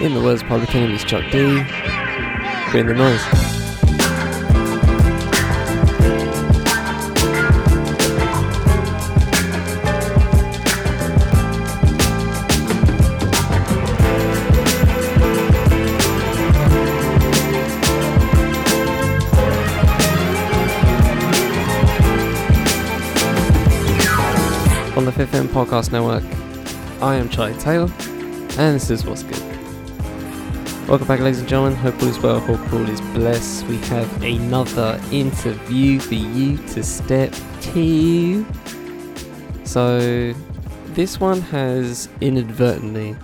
In the words of Public Enemy's Chuck D, bring the noise. On the 5th Element Podcast Network, I am Charlie Taylor, and this is What's Good. Welcome back, ladies and gentlemen. Hope all is well, hope all is blessed. We have another interview for you to step to. So, this one has inadvertently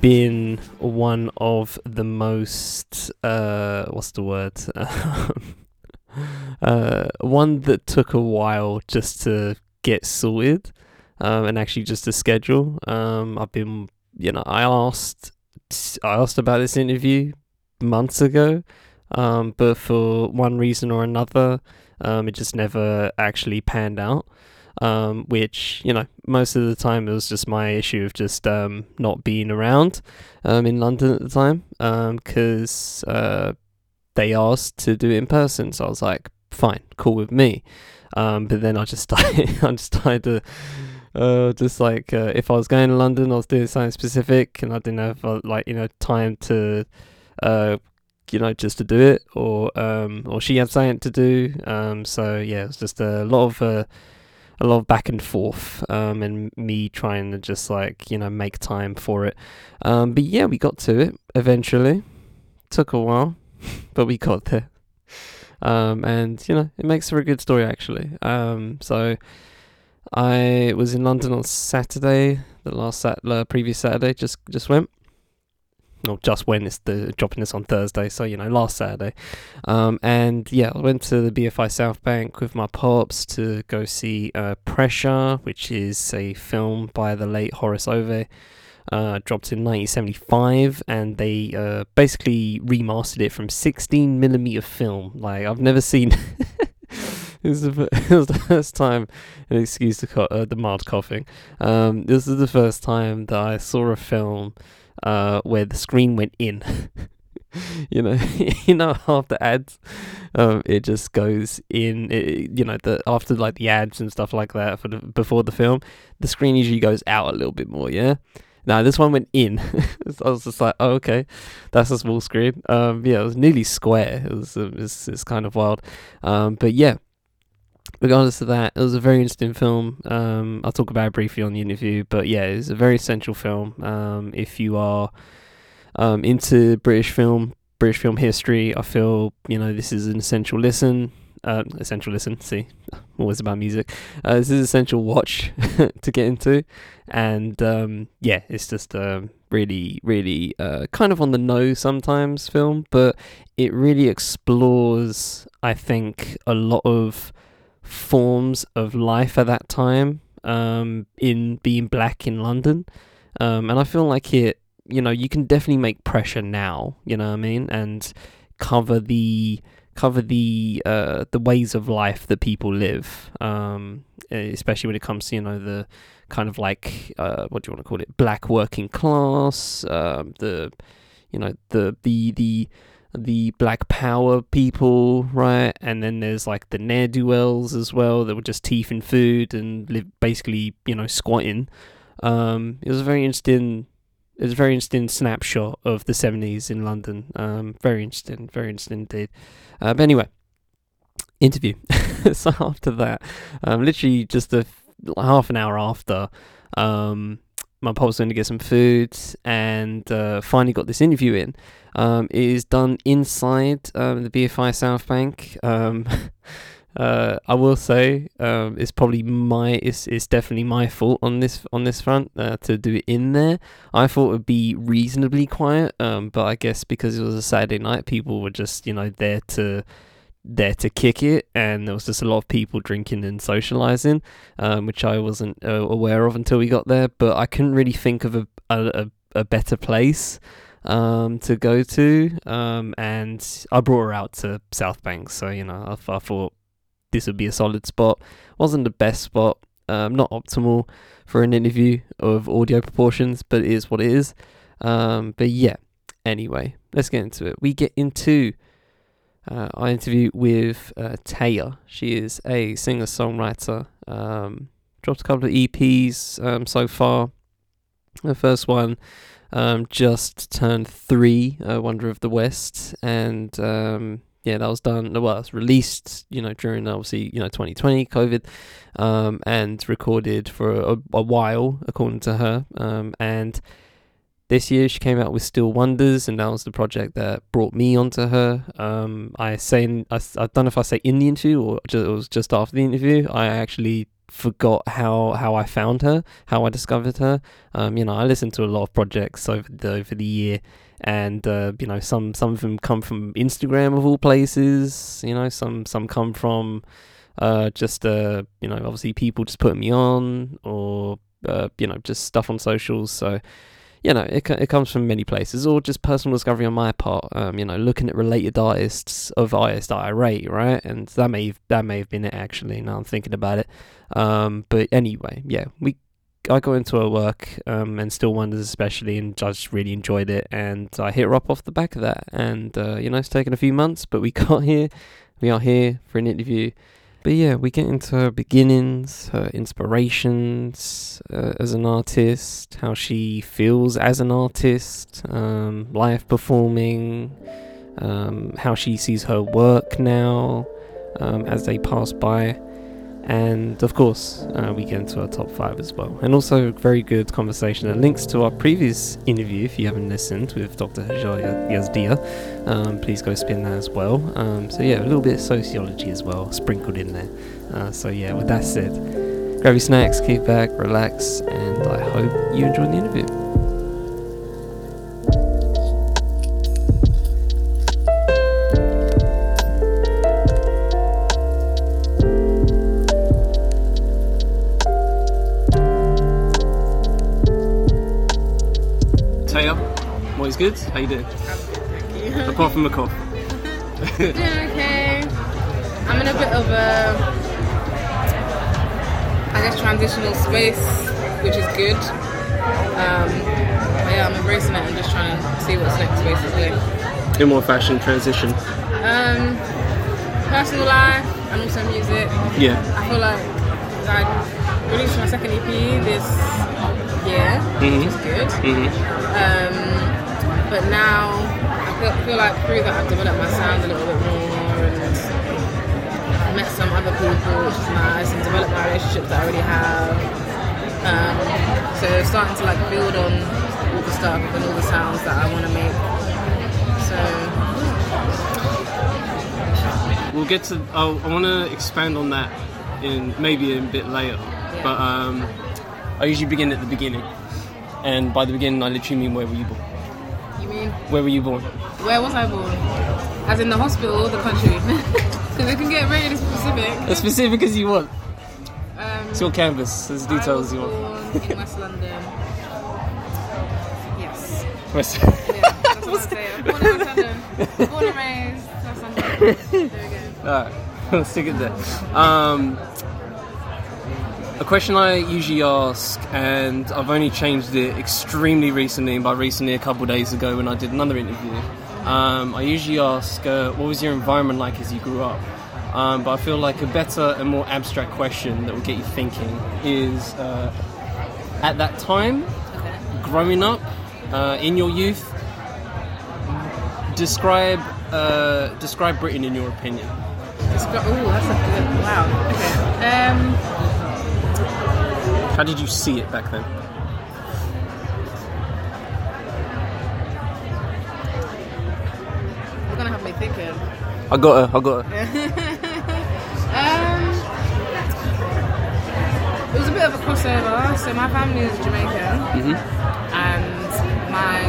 been one of the most, uh, what's the word? uh, one that took a while just to get sorted um, and actually just to schedule. Um, I've been, you know, I asked, asked about this interview months ago, um, but for one reason or another, um, it just never actually panned out. Um, which you know, most of the time it was just my issue of just um, not being around um, in London at the time, because uh, they asked to do it in person, so I was like, fine, cool with me. Um, but then I just started, I just started to, uh, just like uh, if I was going to London, I was doing something specific, and I didn't have uh, like you know time to, uh, you know, just to do it, or um, or she had something to do. Um, so yeah, it was just a lot of uh, a lot of back and forth, um, and me trying to just like you know make time for it. Um, but yeah, we got to it eventually. Took a while, but we got there. Um, and you know, it makes for a good story actually. Um, so I was in London on Saturday, the last sat, uh, previous Saturday, just just went. Not just when it's the dropping this on Thursday, so you know, last Saturday. Um, and yeah, I went to the BFI South Bank with my pops to go see uh, Pressure, which is a film by the late Horace Ové uh, dropped in 1975, and they uh, basically remastered it from 16 millimeter film. Like I've never seen. it, was the, first time, and excuse the co- uh, the mild coughing. Um, this is the first time that I saw a film uh, where the screen went in. you know, you know, after ads, um, it just goes in. It, you know, the after like the ads and stuff like that for the before the film, the screen usually goes out a little bit more. Yeah. Now this one went in. I was just like, oh, okay, that's a small screen. Um, yeah, it was nearly square. It was, it was it's kind of wild. Um, but yeah, regardless of that, it was a very interesting film. Um, I'll talk about it briefly on the interview, but yeah, it's a very essential film. Um, if you are um into British film, British film history, I feel you know this is an essential listen. Uh, essential listen. See, always about music. Uh, this is essential watch to get into, and um, yeah, it's just a really, really uh, kind of on the nose sometimes film, but it really explores, I think, a lot of forms of life at that time um, in being black in London, um, and I feel like it. You know, you can definitely make pressure now. You know what I mean, and cover the cover the uh, the ways of life that people live, um, especially when it comes to you know the kind of like uh, what do you want to call it, black working class, um, the you know the the the the black power people, right? And then there's like the ne'er do wells as well that were just teeth and food and live basically you know squatting. Um, it was a very interesting it was a very interesting snapshot of the 70s in London. Um, very interesting, very interesting indeed. Uh, but anyway, interview. so after that, um, literally just a half an hour after, um, my pop was going to get some food and uh, finally got this interview in. Um, it is done inside um, the BFI South Bank. Um, uh, I will say um, it's probably my it's it's definitely my fault on this on this front uh, to do it in there. I thought it would be reasonably quiet, um, but I guess because it was a Saturday night, people were just you know there to there to kick it, and there was just a lot of people drinking and socializing, um, which I wasn't uh, aware of until we got there. But I couldn't really think of a a, a better place um, to go to, um, and I brought her out to South Bank, so you know I, I thought this would be a solid spot. Wasn't the best spot, um, not optimal for an interview of audio proportions, but it is what it is. Um, but yeah, Anyway, let's get into it. We get into uh, our interview with uh, Tayah. She is a singer songwriter. Um, dropped a couple of EPs um, so far. The first one um, just turned three, uh, Wonder of the West, and um, yeah, that was done. Well, it was released, you know, during obviously you know 2020 COVID, um, and recorded for a, a while, according to her. Um, and this year she came out with Still Wonders, and that was the project that brought me onto her. Um, I say, in, I, I don't know if I say in the interview or just, it was just after the interview. I actually forgot how how I found her, how I discovered her. Um, you know, I listened to a lot of projects over the over the year, and uh, you know, some some of them come from Instagram of all places. You know, some some come from uh, just uh, you know, obviously people just putting me on, or uh, you know, just stuff on socials. So you know, it it comes from many places, or just personal discovery on my part. Um, you know, looking at related artists of artists that I rate, right, and that may have, that may have been it actually. Now I'm thinking about it. Um, but anyway, yeah, we I got into her work, um, and Still Wonders especially, and just really enjoyed it. And I hit her up off the back of that. And uh, you know, it's taken a few months, but we got here. We are here for an interview. But yeah, we get into her beginnings, her inspirations uh, as an artist, how she feels as an artist, um, live performing, um, how she sees her work now um, as they pass by. And of course, uh, we get into our top five as well. And also, very good conversation and links to our previous interview if you haven't listened with Dr. Hajar Yazdiha. Um, please go spin that as well. Um, so, yeah, a little bit of sociology as well sprinkled in there. Uh, so, yeah, with that said, grab your snacks, keep back, relax, and I hope you enjoy the interview. Good. How you doing? Thank you. Apart from the cough. doing okay. I'm in a bit of a, I guess, transitional space, which is good. Um, yeah, I'm embracing it and just trying to see what's next, basically. In more fashion transition. Um, personal life and also music. Yeah. I feel like I released my second EP this year, mm-hmm. which is good. Mm-hmm. Um, but now I feel, feel like through that I've developed my sound a little bit more and met some other people, which is nice, and developed my relationships that I already have. Um, so starting to like build on all the stuff and all the sounds that I want to make. So we'll get to. Oh, I want to expand on that in maybe a bit later, yeah. but um, I usually begin at the beginning, and by the beginning I literally mean where were you born? Where were you born? Where was I born? As in the hospital or the country? Because it can get really specific. As specific as you want. Um, it's your canvas. There's details you want. in West London. Yes. West. yeah, that's what I'm saying. Born in West London. Born and raised West London. There we go. Alright, let's stick it there. Um, a question I usually ask, and I've only changed it extremely recently, and by recently a couple days ago when I did another interview. Um, I usually ask, uh, what was your environment like as you grew up? Um, but I feel like a better and more abstract question that will get you thinking is uh, at that time, growing up, uh, in your youth, describe uh, describe Britain in your opinion. Oh, that's a good wow. Okay. Um, how did you see it back then? You're gonna have me thinking. I got her. I got her. um, it was a bit of a crossover. So my family is Jamaican, mm-hmm. and my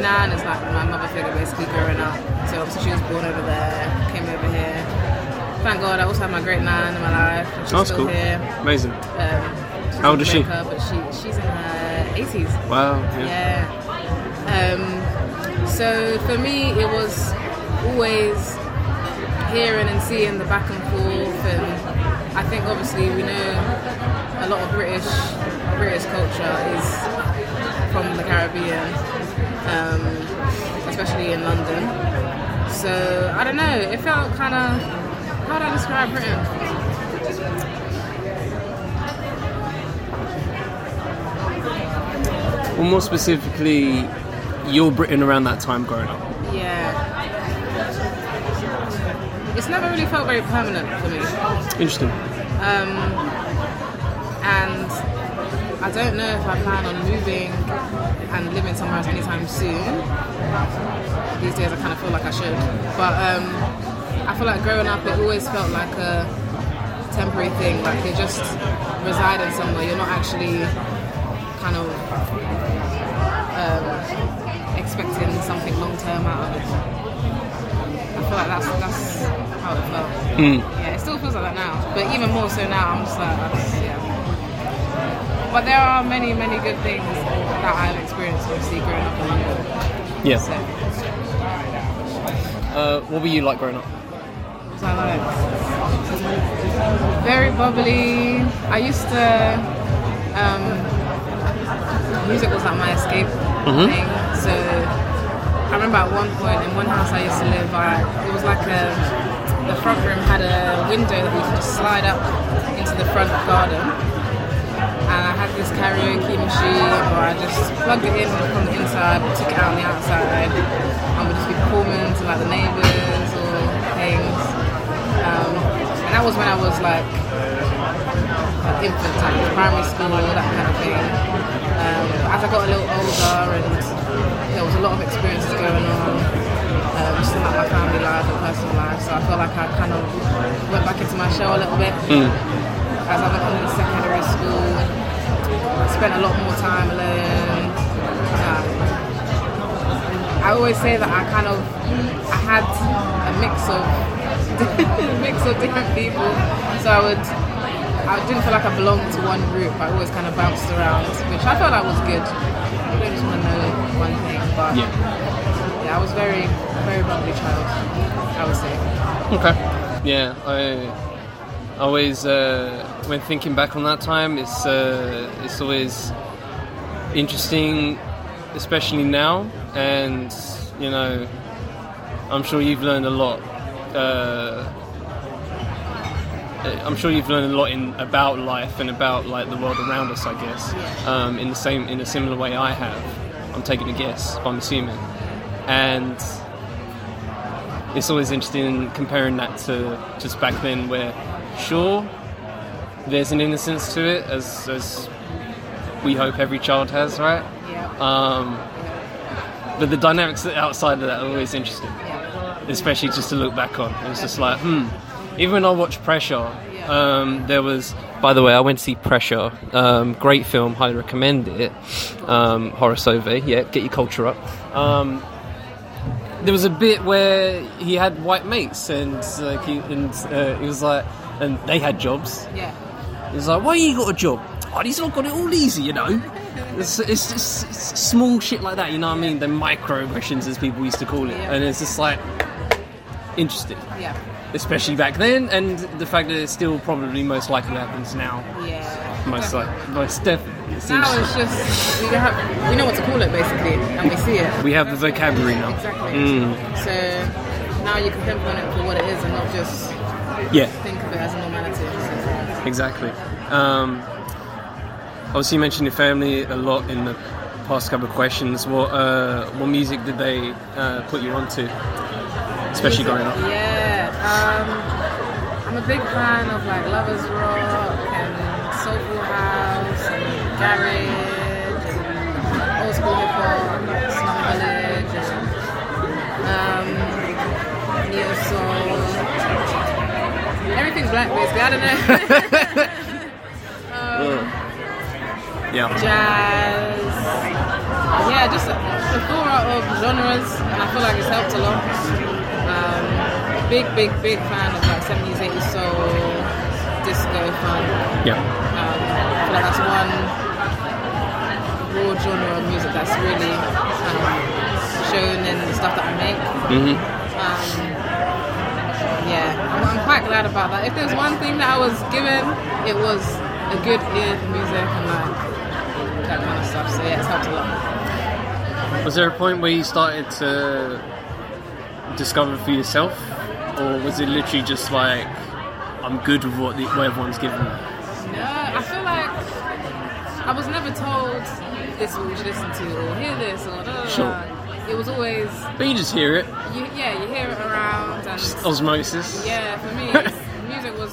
nan is like my mother figure basically growing up. So obviously she was born over there, came over here. Thank God I also have my great nan in my life. She's oh, still cool. here. Amazing. Um, How old is she? Her, but she she's in her eighties. Wow. Yeah. yeah. Um, so for me, it was always hearing and seeing the back and forth, and I think obviously we know a lot of British British culture is from the Caribbean. Um, especially in London. So I don't know. It felt kind of how do I describe Britain? Well, more specifically, your Britain around that time growing up. Yeah. It's never really felt very permanent for me. Interesting. Um, and I don't know if I plan on moving and living somewhere else anytime soon. These days I kind of feel like I should. But um, I feel like growing up it always felt like a temporary thing. Like you're just residing somewhere. You're not actually kind of um, expecting something long term out of it. I feel like that's that's how it felt. Mm. Yeah, it still feels like that now, but even more so now. I'm just like, that's, yeah. But there are many, many good things that I've experienced, obviously, growing up in London. Yeah. So, Uh, what were you like growing up? so I like very bubbly. I used to um, music was like my escape Mhm. thing. So I remember at one point in one house I used to live, I, it was like a the front room had a window that you could just slide up into the front garden. And I had this karaoke machine where I just plugged it in from the inside, took it out on the outside, and would just be performing to like the neighbours or things. Um, and that was when I was like an infant, like primary school, and all that kind of thing. Um, as I got a little older and there was a lot of experiences going on, um, just in like my family life and personal life, so I felt like I kind of went back into my shell a little bit. As I went on to secondary school, I spent a lot more time alone. Um, I always say that I kind of I had a mix of mix of different people, so I would I didn't feel like I belonged to one group. I always kind of bounced around, which I felt like was good. I don't just want to know one thing, but Yeah. yeah, I was very very bubbly child. I would say. Okay. Yeah, I always uh, when thinking back on that time, it's uh, it's always interesting, especially now, and you know, I'm sure you've learned a lot. Uh, I'm sure you've learned a lot in about life and about like the world around us. I guess um, in the same in a similar way I have. I'm taking a guess, I'm assuming, and it's always interesting comparing that to just back then where sure there's an innocence to it as as we hope every child has right Yeah. um, but the dynamics outside of that are always interesting especially just to look back on it's just like hmm even when I watch Pressure um, there was by the way I went to see Pressure. Um, great film highly recommend it. Um, Horace Ové yeah get your culture up. Um, there was a bit where he had white mates and like he, and uh, he was like and they had jobs. Yeah. he was like why you got a job? Oh he's not got it all easy you know. It's, it's just it's small shit like that you know what I mean? The microaggressions as people used to call it. And it's just like interesting. Yeah. Especially back then and the fact that it still probably most likely happens now Yeah. most like most definitely Now it's just we have we know what to call it basically, and we see it. we have the vocabulary now Exactly. Mm. So now you can pinpoint it for what it is and not just yeah think of it as a normality. Exactly. Um, obviously, you mentioned your family a lot in the past couple of questions. What uh, what music did they uh, put you onto, especially growing up? Yeah. Um, I'm a big fan of like lovers rock and soulful house and garage and old school hip hop, Slum Village and um, neo soul. Everything's black basically. I don't know. Yeah. jazz. Yeah, just a plethora of genres, and I feel like it's helped a lot. Big, big, big fan of like 70s, 80s soul, disco, funk. Yeah. Um, I feel like that's one broad genre of music that's really um, shown in the stuff that I make. hmm Um, yeah, I'm, I'm quite glad about that. If there's one thing that I was given, it was a good ear for music and like that kind of stuff. So yeah, it's helped a lot. Was there a point where you started to discover for yourself, or was it literally just like I'm good with what, the, what everyone's given me? No, I feel like I was never told this is what you should listen to or hear this or da. Sure. It was always But you just hear it, you, yeah, you hear it around and osmosis. yeah, for me, music was.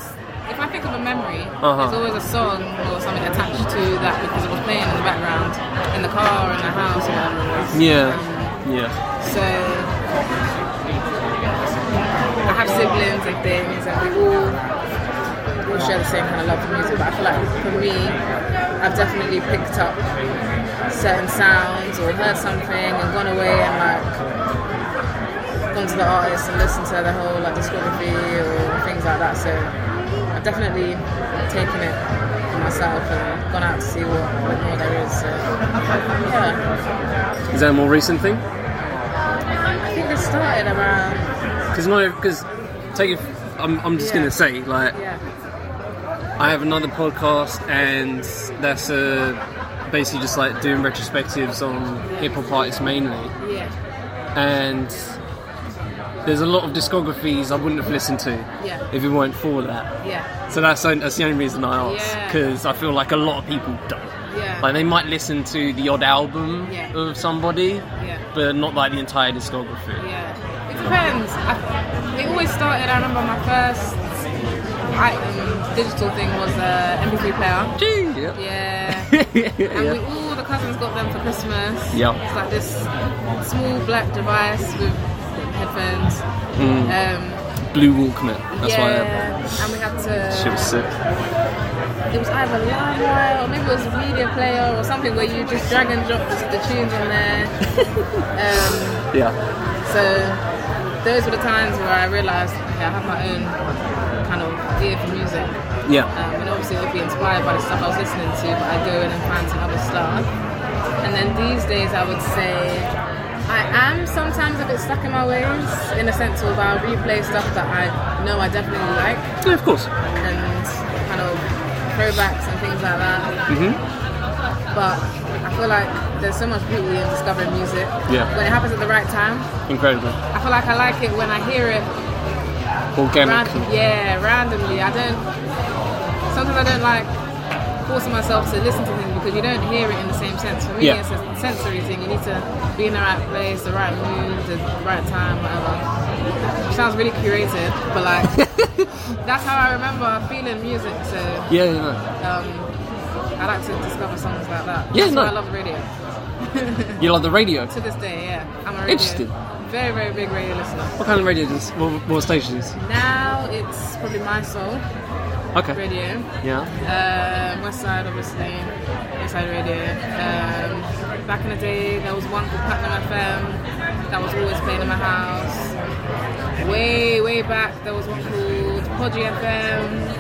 If I think of a memory, Uh-huh. there's always a song or something attached to that because it was playing in the background, in the car, in the house, or whatever it was. Yeah, Um, yeah. So have siblings and things, and we all we all share the same kind of love for music. But I feel like for me, I've definitely picked up certain sounds or heard something and gone away and like gone to the artist and listened to the whole like discography or things like that. So I've definitely taken it for myself and gone out to see what, what more there is. So yeah, Is that a more recent thing? I think this started around. Because no, because take it. I'm, I'm just Yeah. gonna say like Yeah. I have another podcast and that's uh, basically just like doing retrospectives on hip hop artists mainly, Yeah. and there's a lot of discographies I wouldn't have listened to Yeah. if it weren't for that. Yeah. So that's the- that's the only reason I ask Yeah. because I feel like a lot of people don't. Yeah. Like they might listen to the odd album Yeah. of somebody, Yeah. but not like the entire discography. Yeah. It depends. I, it always started. I remember my first I, um, digital thing was a MP3 player. Gee, yeah. Yeah. And yeah. we all the cousins got them for Christmas. Yeah. It's like this small black device with headphones. Um, Blue Walkman. Mm. That's yeah. why I have. And we had to. She was sick. It was either LimeWire or maybe it was a media player or something where you just drag and drop the, the tunes on there. um, Yeah. So those were the times where I realised, okay, I have my own kind of ear for music. Yeah. Um, and obviously it would be inspired by the stuff I was listening to, but I go in and find some other stuff. And then these days I would say I am sometimes a bit stuck in my ways, in a sense of I'll replay stuff that I know I definitely like Yeah, of course. and kind of throwbacks and things like that. Mhm. But feel like there's so much beauty in discovering music. Yeah. When it happens at the right time, Incredible. I feel like I like it when I hear it Organic. Random, yeah, randomly. I don't. Sometimes I don't like forcing myself to listen to things because you don't hear it in the same sense. For me, Yeah. it's a sensory thing. You need to be in the right place, the right mood, the right time, whatever. It sounds really curated, but like that's how I remember feeling music. So Yeah, yeah. um, I like to discover songs like that. Yeah, that's no. I love radio. You love the radio? To this day, yeah, I'm a radio. Interesting. Very, very big radio listener. What kind of radio does? What, what stations? Now it's probably my soul Okay. radio. Yeah. Um, West Side, obviously. West Side Radio. Um, back in the day, there was one called Platinum FM that was always playing in my house. Way, way back, there was one called Podgy FM.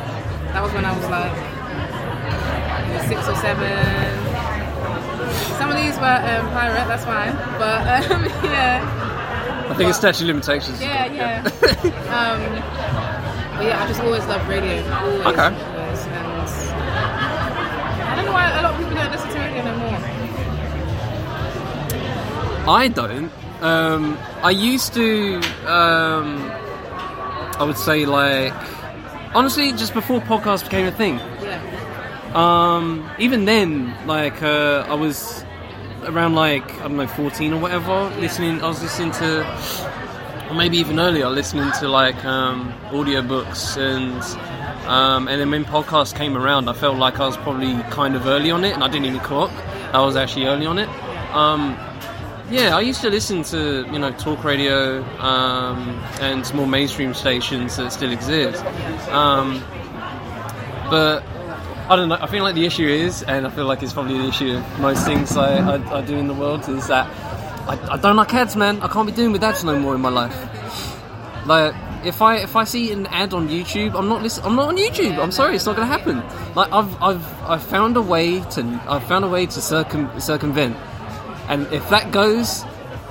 That was when I was like six or seven. Some of these were um, pirate, that's fine. But um, yeah, I think it's statute limitations. yeah, yeah. um, but yeah, I just always loved radio. Always, Okay. always. And I don't know why a lot of people don't listen to radio no more. I don't. Um, I used to. Um, I would say like, honestly, just before podcasts became a thing. Yeah. Um, even then, like uh, I was around like I don't know, fourteen or whatever. Listening, I was listening to, or maybe even earlier, listening to like um, audiobooks and. Um, and then when podcasts came around, I felt like I was probably kind of early on it, and I didn't even clock. I was actually early on it. Um, yeah, I used to listen to you know talk radio um, and some more mainstream stations that still exist. Um, but I don't know. I feel like the issue is, and I feel like it's probably the issue of most things I, I, I do in the world, is that I, I don't like ads, man. I can't be doing with ads no more in my life. Like if I if I see an ad on YouTube, I'm not listen, I'm not on YouTube. I'm sorry, it's not going to happen. Like I've I've I've found a way to I've found a way to circum, circumvent, and if that goes,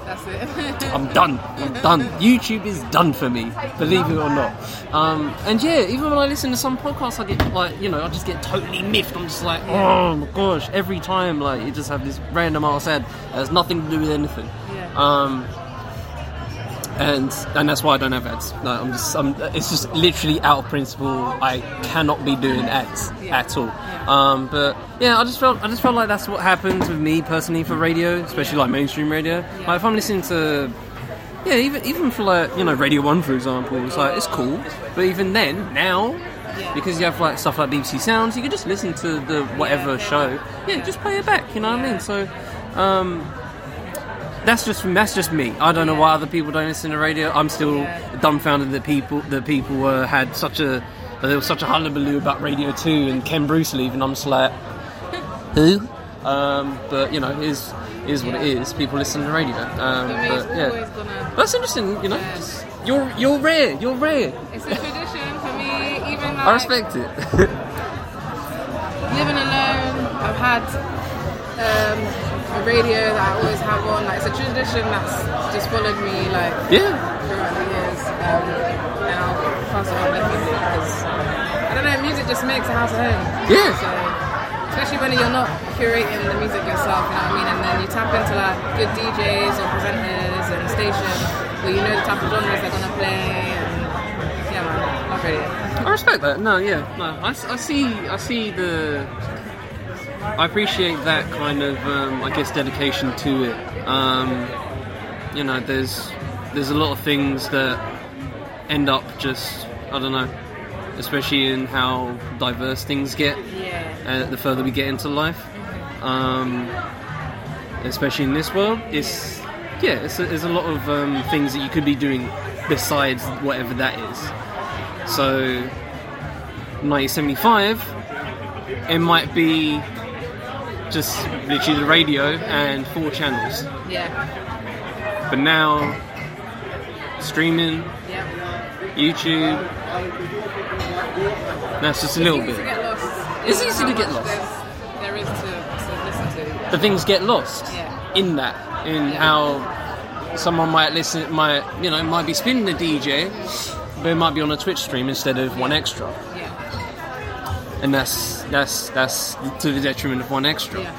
That's it. I'm done. I'm done. YouTube is done for me, believe it or not. Um, and yeah, even when I listen to some podcasts, I get like, you know, I just get totally miffed. I'm just like, oh my gosh, every time, like, you just have this random ass ad that has nothing to do with anything. Yeah. Um, and and that's why I don't have ads. No, I'm just, I'm, it's just literally out of principle. I cannot be doing ads Yeah. at all. Um, but yeah, I just felt, I just felt like that's what happens with me personally for radio, especially like mainstream radio. Like if I'm listening to yeah, even even for like you know Radio One for example, it's like it's cool. But even then, now, because you have like stuff like BBC Sounds, you can just listen to the whatever show. Yeah, just play it back. You know what I mean? So, um, that's just that's just me. I don't know why other people don't listen to radio. I'm still dumbfounded that people that people uh, had such a there was such a hullabaloo about Radio Two and Ken Bruce leaving. I'm just like, who? Um, but you know, it is is what it is. People listen to radio. Um, For me, it's but yeah. gonna. That's interesting, you know. Just- You're you're rare. You're rare. It's a tradition for me. Even like I respect it. living alone, I've had um, radio that I always have on. Like it's a tradition that's just followed me like yeah. throughout the years, um, and I'll pass it on definitely because I don't know, music just makes a house a home. Yeah. So, especially when you're not curating the music yourself, you know what I mean, and then you tap into like good DJs or presenters and stations where you know the type of genres they're gonna play, and yeah, man, love radio. I respect that. No, yeah, no. I, I see. I see the. I appreciate that kind of, um, I guess, dedication to it. Um, you know, there's there's a lot of things that end up just I don't know, especially in how diverse things get. Yeah. uh, the further we get into life. Um, especially in this world, it's yeah, it's a, there's a lot of um, things that you could be doing besides whatever that is. So, 1975, it might be just literally the radio and four channels. Yeah. But now, streaming, Yeah. YouTube, that's just a little bit. to get lost. It's easy to get lost. there's- to, to listen to. the things get lost Yeah. in that in Yeah. how someone might listen might you know might be spinning the DJ but it might be on a Twitch stream instead of one extra. And that's that's that's to the detriment of one extra Yeah.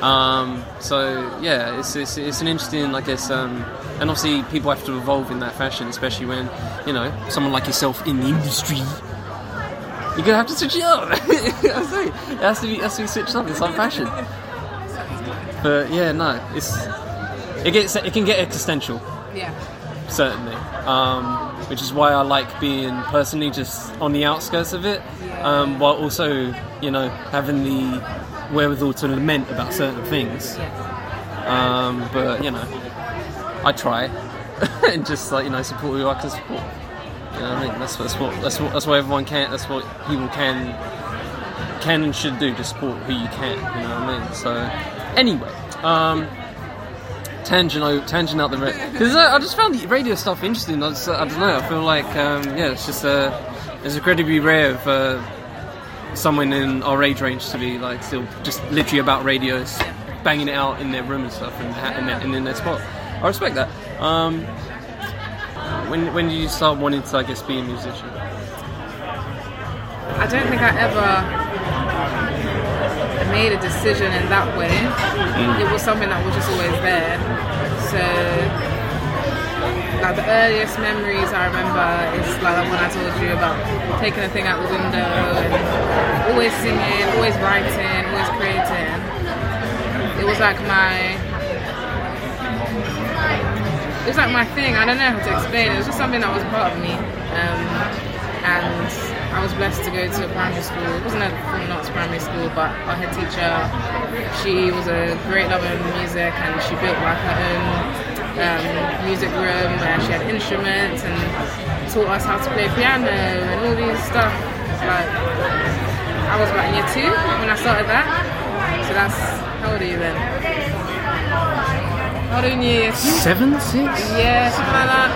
Yeah. um, so yeah it's, it's, it's an interesting I guess um, and obviously people have to evolve in that fashion especially when you know someone like yourself in the industry you're gonna have to switch it up. It has to be, it has to be switched up in some fashion. But yeah, no, it's it gets it can get existential Yeah. certainly, um, which is why I like being personally just on the outskirts of it, um, while also you know having the wherewithal to lament about certain things. Um, but you know, I try and just like you know support who I can support. You know what I mean? That's that's what that's what that's what everyone can. That's what people can can and should do to support who you can. You know what I mean? So anyway, um, tangent out tangent out the because I, I just found the radio stuff interesting. I, just, I don't know. I feel like um, yeah, it's just uh, it's incredibly rare for someone in our age range to be like still just literally about radios, banging it out in their room and stuff and, ha- and, and in their spot. I respect that. Um, when when did you start wanting to, I guess, be a musician? I don't think I ever made a decision in that way. It was something that was just always there. So, like the earliest memories I remember is like the one I told you about taking a thing out the window and always singing, always writing, always creating. It was like my it was like my thing. I don't know how to explain it. Was just something that was part of me. Um, and I was blessed to go to a primary school. It wasn't a performing arts primary school, but our head teacher, she was a great lover of music and she built like her own um, music room where she had instruments and taught us how to play piano and all these stuff. Like, I was about year two when I started that. So that's, how old are you then? How old are you in year two? Seven, six? Yeah, something like that.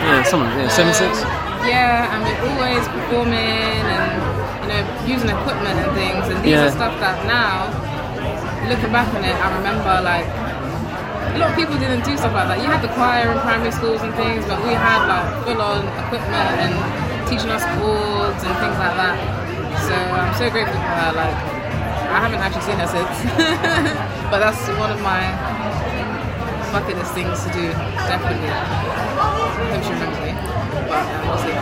Yeah, something. Yeah, seven, six. Yeah, and we're always performing and you know using equipment and things. And these Yeah. are stuff that now, looking back on it, I remember like a lot of people didn't do stuff like that. You had the choir in primary schools and things, but we had like full on equipment and teaching us chords and things like that. So I'm so grateful for her. Like I haven't actually seen her since, but that's one of my bucket list things to do. Definitely. I hope she remembers me, but um, we'll see.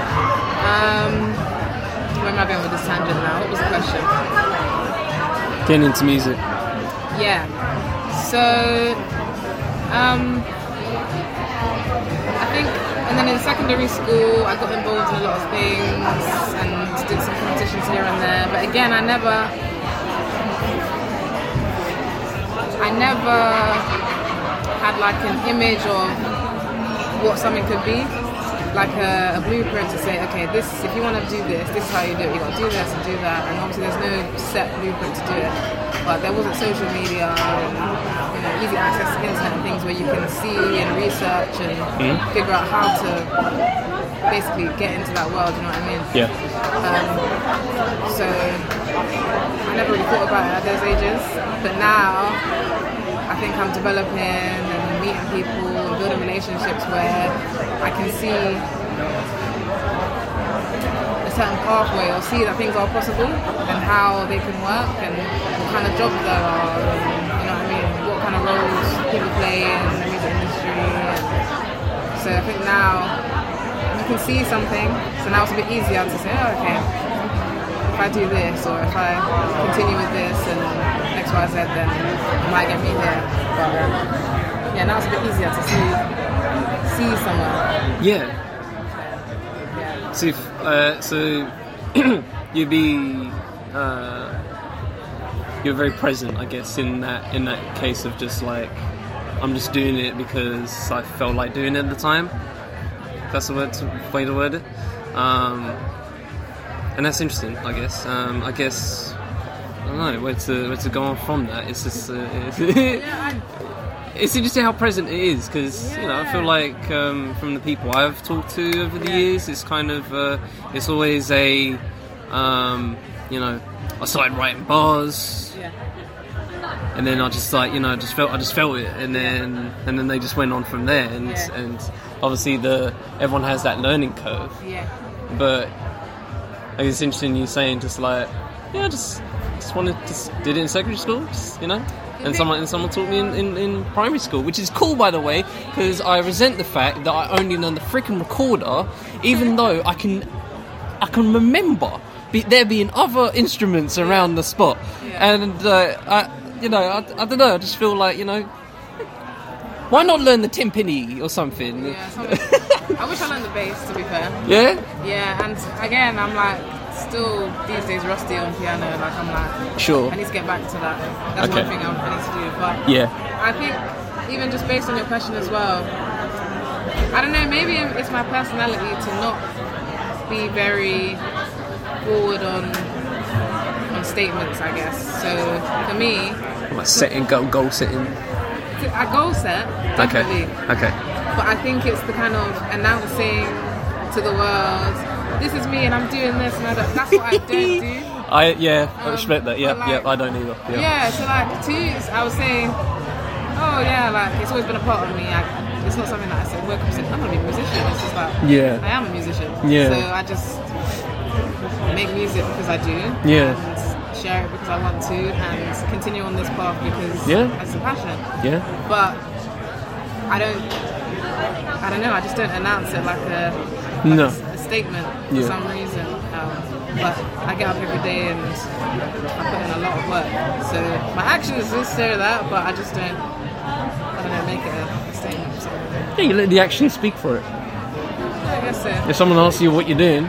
Um, where am I going with this tangent now? What was the question? Getting into music. Yeah. So, um, I think, and then in secondary school, I got involved in a lot of things and did some competitions here and there. But again, I never, I never had like an image of what something could be. Like a, a blueprint to say, okay, this if you want to do this, this is how you do it. You got to do this and do that, and obviously there's no set blueprint to do it. But there wasn't social media and you know easy access to internet and things where you can see and research and figure out how to basically get into that world. You know what I mean? Yeah. Um, so I never really thought about it at those ages, but now I think I'm developing and meeting people building relationships where I can see a certain pathway or see that things are possible and how they can work and what kind of jobs there are and you know what I mean, what kind of roles people play in the music industry. And so I think now you can see something, so now it's a bit easier to say, oh, okay, if I do this or if I continue with this and X, Y, Z, then it might get me there. But um, yeah, now it's a bit easier to see see somewhere. Yeah. Yeah. So, uh, so you'd be uh, you're very present, I guess, in that in that case of just like I'm just doing it because I felt like doing it at the time. That's the word, way to word it. Um, and that's interesting, I guess. Um, I guess I don't know where to where to go on from that. It's just uh, Yeah, it's interesting how present it is because you know I feel like um, from the people I've talked to over the Yeah. years, it's kind of uh, it's always a um, you know I started writing bars yeah. and then I just like you know I just felt I just felt it and then and then they just went on from there and Yeah. and obviously the everyone has that learning curve Yeah. but I think it's interesting you saying just like yeah just just wanted just did it in secondary school just, you know and someone and someone taught me in, in, in primary school which is cool by the way because I resent the fact that I only learned the freaking recorder even though I can I can remember be, there being other instruments around the spot. Yeah. and uh, I you know I, I don't know I just feel like you know why not learn the timpani or something? Yeah, something- I wish I learned the bass to be fair. yeah? Yeah, and again, I'm like still these days rusty on piano. Like I'm like, Sure. I need to get back to that. That's Okay. one thing I I need to do. But yeah I think even just based on your question as well, I don't know. Maybe it's my personality to not be very forward on on statements. I guess. So for me, like setting goal goal setting I goal set definitely. Okay. but I think it's the kind of announcing to the world, this is me and I'm doing this and I don't, that's what I don't do. I yeah, I Um, respect that. Yeah, but like- yeah, I don't either. Yeah. Yeah, so like to you, I was saying, oh yeah, like it's always been a part of me. I, it's not something that I said, work I'm gonna be a musician. It's just like, Yeah. I am a musician. Yeah. So I just make music because I do. Yeah. And share it because I want to and continue on this path because Yeah. it's a passion. Yeah. but I don't. I don't know. I just don't announce it like a, like No. a, a statement for Yeah. some reason. Um, but I get up every day and I put in a lot of work. So my actions do show that, but I just don't. I don't know. Make it a, a statement. So Yeah, you let the action speak for it. Yeah, I guess so. If someone asks you what you're doing,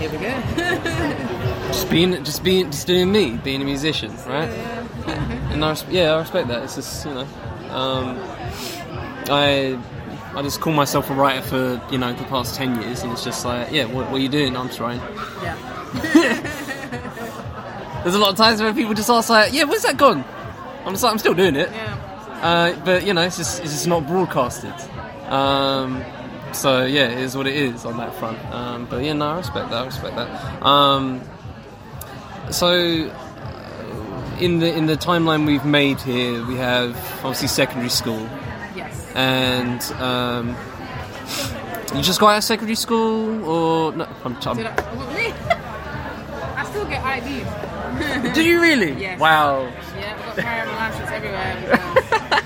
Here we go. just being, just being, just doing me, being a musician, right? Yeah. And I, yeah, I respect that. It's just you know, um, I, I just call myself a writer for you know the past ten years, and it's just like, yeah, what, what are you doing? I'm trying. yeah. There's a lot of times where people just ask like, yeah, where's that gone? I'm just like, I'm still doing it. Yeah. Uh, but you know, it's just it's just not broadcasted. Um, so yeah, it is what it is on that front. Um, but yeah, no, I respect that. I respect that. Um, so uh, in the in the timeline we've made here, we have obviously secondary school. And um, you just got out of secondary school, or no? I'm, Did I'm, I, still get IDs. do you really? Yes. Wow. Yeah, I've got license everywhere.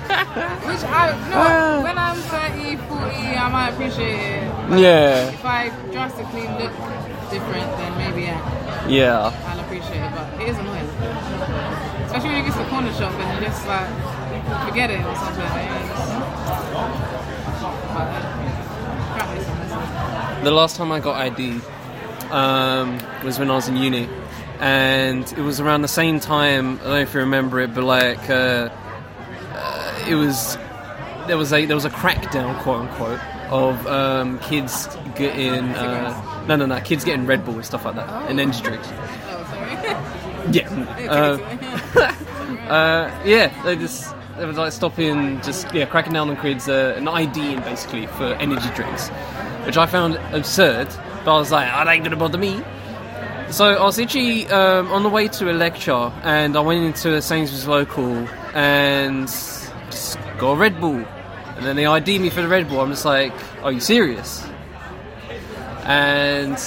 Which I, no, Ah. when I'm 30, 40, I might appreciate it. Yeah. If I drastically look different, then maybe yeah, Yeah. I'll appreciate it. But it is annoying. Especially when you get to the corner shop and you just like, forget it or something. Yeah, just, but, practice on this. The last time I got ID um, was when I was in uni, and it was around the same time. I don't know if you remember it, but like uh, uh, it was there was a there was a crackdown, quote unquote, of um, kids getting uh, no no no kids getting Red Bull and stuff like that and energy drinks. Oh, sorry. Yeah, uh, it to me. uh, yeah, they just they was like stopping, just yeah, cracking down on kids, uh, an ID basically for energy drinks, which I found absurd. But I was like, "Oh, that ain't gonna bother me. So I was actually um, on the way to a lecture, and I went into a Sainsbury's local and just got a Red Bull, and then they ID me for the Red Bull. I'm just like, "Are you serious?" And Do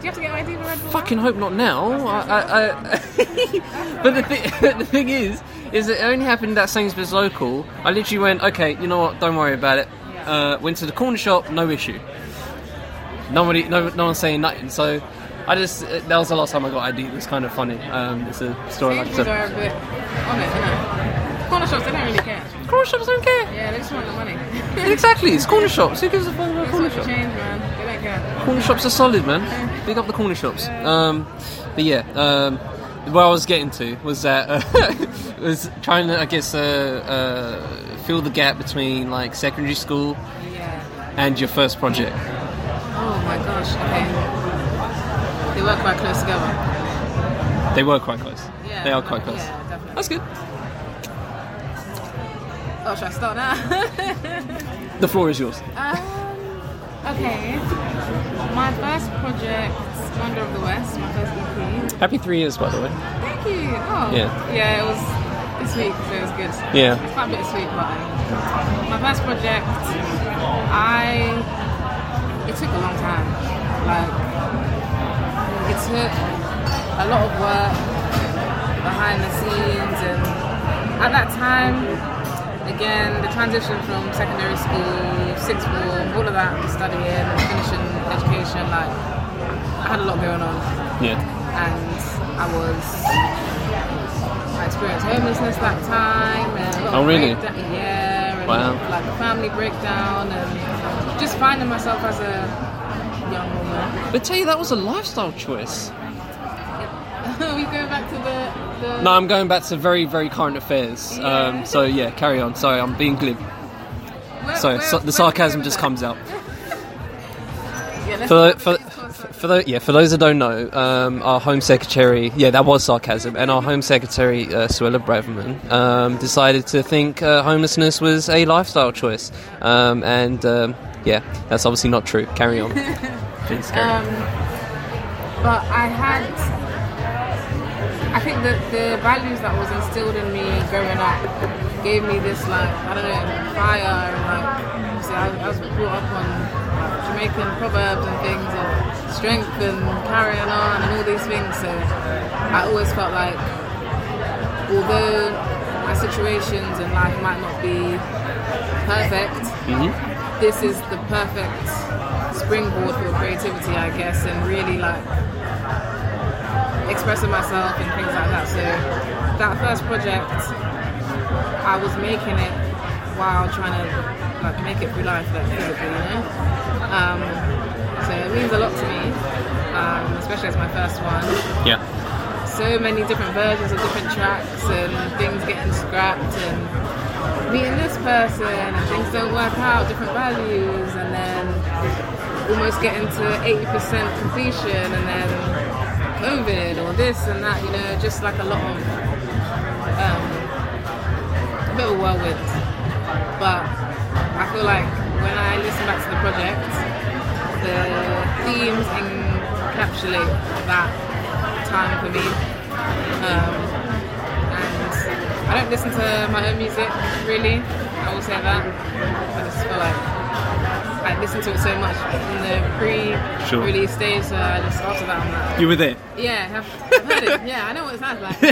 you have to get ID for Red Bull? fucking hope not now. I, I, I but the the thing is, is it only happened at Sainsbury's local. I literally went, okay, you know what? Don't worry about it. Uh, went to the corner shop, no issue. Nobody, no, no one's saying nothing. So I just that was the last time I got ID. It was kind of funny. Um, it's a story like that. are a bit on it. Corner shops, they don't really care. Corner shops don't care. Yeah, they just want the money. Exactly, it's corner shops. Who gives a fuck about It's corner shops? change, man. They don't care. Corner shops are solid, man. Pick up the corner shops. Um, but yeah, um, what I was getting to was that uh, was trying to, I guess, uh, uh, fill the gap between like secondary school Yeah. and your first project. Oh my gosh. Okay. They work quite close together. They were quite close. Yeah. They are quite close. Yeah, definitely. That's good. Oh, should I start now? The floor is yours. um, okay. My first project, Wonder of the West, my first EP. Happy three years, by the way. Thank you. Oh. Yeah. Yeah, it was this week, so it was good. Yeah. It's quite a bit sweet, but um, my first project, I it took a long time. Like it took a lot of work behind the scenes, and at that time, again, the transition from secondary school, sixth form, all of that, studying, finishing education, like I had a lot going on Yeah. and I was I experienced homelessness that time and Oh, really? breakdown, yeah and Wow. like a family breakdown and just finding myself as a young woman. But tell you, that was a lifestyle choice. we go back to the, the No, I'm going back to very, very current affairs. Yeah. Um, so yeah, carry on. Sorry, I'm being glib. where- Sorry, where- so, the sarcasm just comes out. Yeah, For, for, get to our for, those, yeah, for those that don't know, um, our Home Secretary, yeah, that was sarcasm, and our Home Secretary, uh, Suella Braverman, um, decided to think uh, homelessness was a lifestyle choice. Um, and um, yeah, that's obviously not true. Carry on. Please carry on. Um, but I had, I think that the values that was instilled in me growing up gave me this like I don't know fire and like I, I was brought up on Jamaican proverbs and things of strength and carrying on and all these things. So I always felt like although my situations in life might not be perfect, mm-hmm. this is the perfect springboard for creativity, I guess, and really like expressing myself and things like that. So that first project, I was making it while trying to like make it through life, like physically, you know. Um, so it means a lot to me, um, especially as my first one yeah. so many different versions of different tracks and things getting scrapped and meeting this person and things don't work out, different values, and then almost getting to 80% completion and then COVID or this and that, you know, just like a lot of um, a bit of a whirlwind. But I feel like when I listen back to the project, the themes encapsulate that time for me. Um, I don't listen to my own music really. I will say that. I just feel like I listen to it so much in the pre-release stage. So I just after that, I'm like, You were there. yeah, I've, I've heard it. Yeah, I know what it sounds like.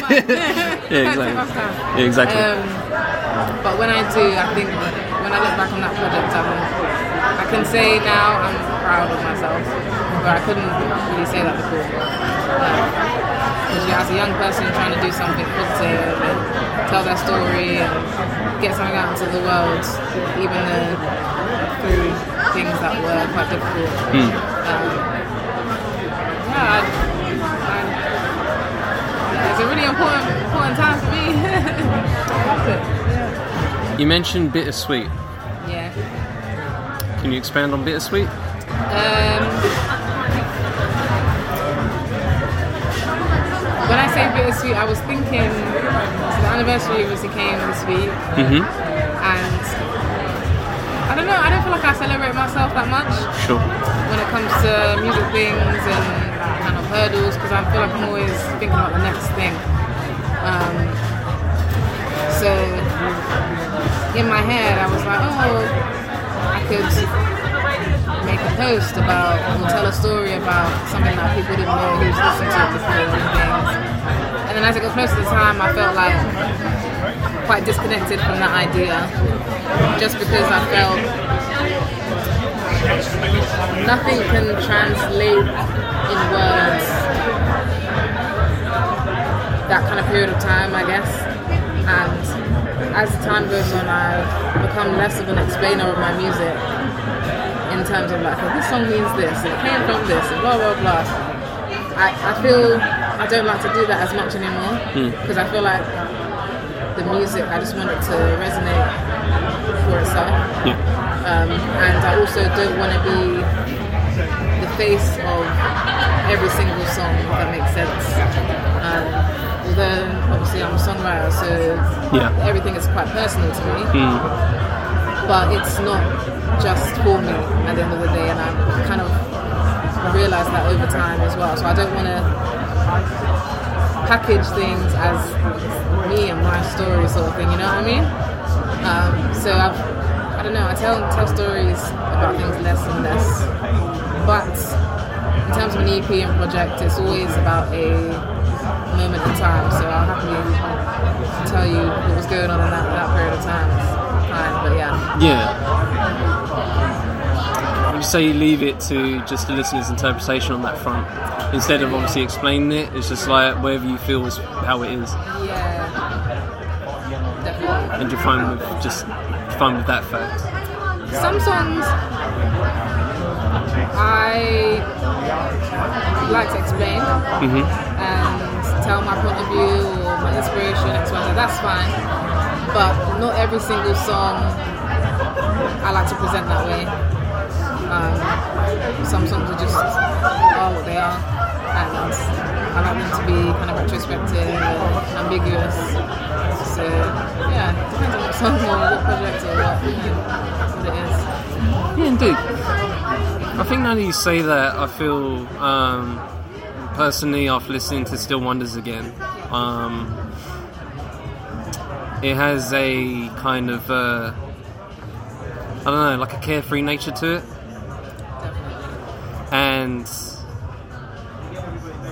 Yeah, exactly. Yeah, exactly. Um, but when I do, I think when I look back on that project, I'm, I can say now I'm proud of myself, but I couldn't really say that before. Because you as a young person trying to do something positive and tell their story and get something out into the world, even though through things that were quite difficult. Um, yeah, I, I, it's a really important important time You mentioned bittersweet. Yeah. Can you expand on bittersweet? Um, when I say bittersweet, I was thinking so the anniversary obviously came this week, Mm-hmm. and I don't know. I don't feel like I celebrate myself that much Sure. when it comes to music things and kind of hurdles because I feel like I'm always thinking about the next thing. Um, in my head, I was like, oh, I could make a post about or tell a story about something that people didn't know who's listened to before and things. And then as it got closer to the time, I felt like quite disconnected from that idea, just because I felt nothing can translate in words that kind of period of time, I guess. And as time goes on, I've become less of an explainer of my music in terms of like, oh, this song means this, and it came from this, and blah blah blah. I, I feel I don't like to do that as much anymore because I feel like the music I just want it to resonate for itself. Yeah. Um, and I also don't want to be the face of every single song, if that makes sense. Um, although, obviously, I'm a songwriter, so Yeah. everything is quite personal to me. But it's not just for me at the end of the day, and I've kind of realised that over time as well. So I don't want to package things as me and my story sort of thing, you know what I mean? Um, so I've, I don't know, I tell tell stories about things less and less. But in terms of an EP and project, it's always about a moment in time. So I'll happily tell you what was going on in that, that period of time. time. But yeah, Yeah. Would you say you leave it to just the listener's interpretation on that front? Instead of obviously explaining it, it's just like whatever you feel is how it is. yeah, definitely. And you're fine with just fine with that fact. Some songs I like to explain Mm-hmm. Tell my point of view or my inspiration, Z. That's fine. But not every single song I like to present that way. Um, some songs are just are what they are, and I like them to be kind of retrospective and ambiguous. So yeah, depends on what song or what project or what, what it is. Yeah, indeed. I think now that you say that, I feel um, personally after listening to Still Wonders again, um, it has a kind of uh, I don't know, like a carefree nature to it, and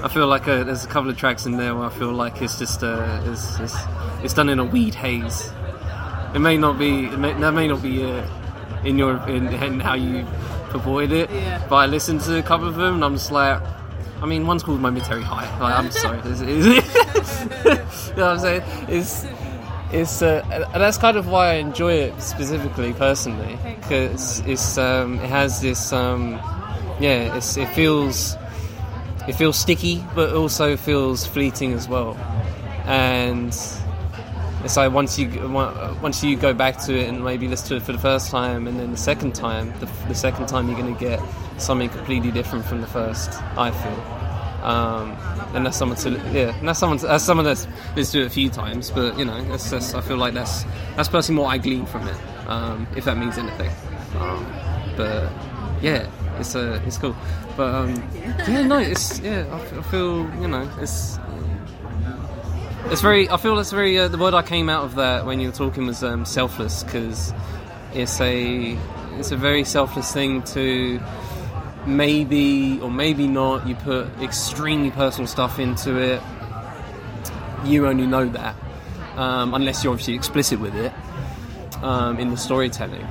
I feel like uh there's a couple of tracks in there where I feel like it's just uh, it's, it's it's done in a weed haze. It may not be it may, that may not be uh, in your in, in how you purported it, Yeah. but I listened to a couple of them and I'm just like. I mean, one's called Momentary High. Like, I'm sorry. It's, it's, you know what I'm saying? It's, it's, uh, and that's kind of why I enjoy it specifically, personally, because it's, um, it has this, um, yeah, it's, it feels, it feels sticky, but also feels fleeting as well. And it's like once you once you go back to it and maybe listen to it for the first time, and then the second time, the, the second time you're going to get something completely different from the first. I feel, um, and that's someone to yeah, and that's someone to, that's someone that's listened to it a few times, but you know, that's, that's I feel like that's that's personally what I glean from it, um, if that means anything. Um, but yeah, it's uh, it's cool. But um, yeah, no, it's yeah, I, I feel you know, it's it's very. I feel it's very. Uh, the word I came out of that when you were talking was um, selfless because it's a it's a very selfless thing to maybe or maybe not. You put extremely personal stuff into it. You only know that um, unless you're obviously explicit with it um, in the storytelling.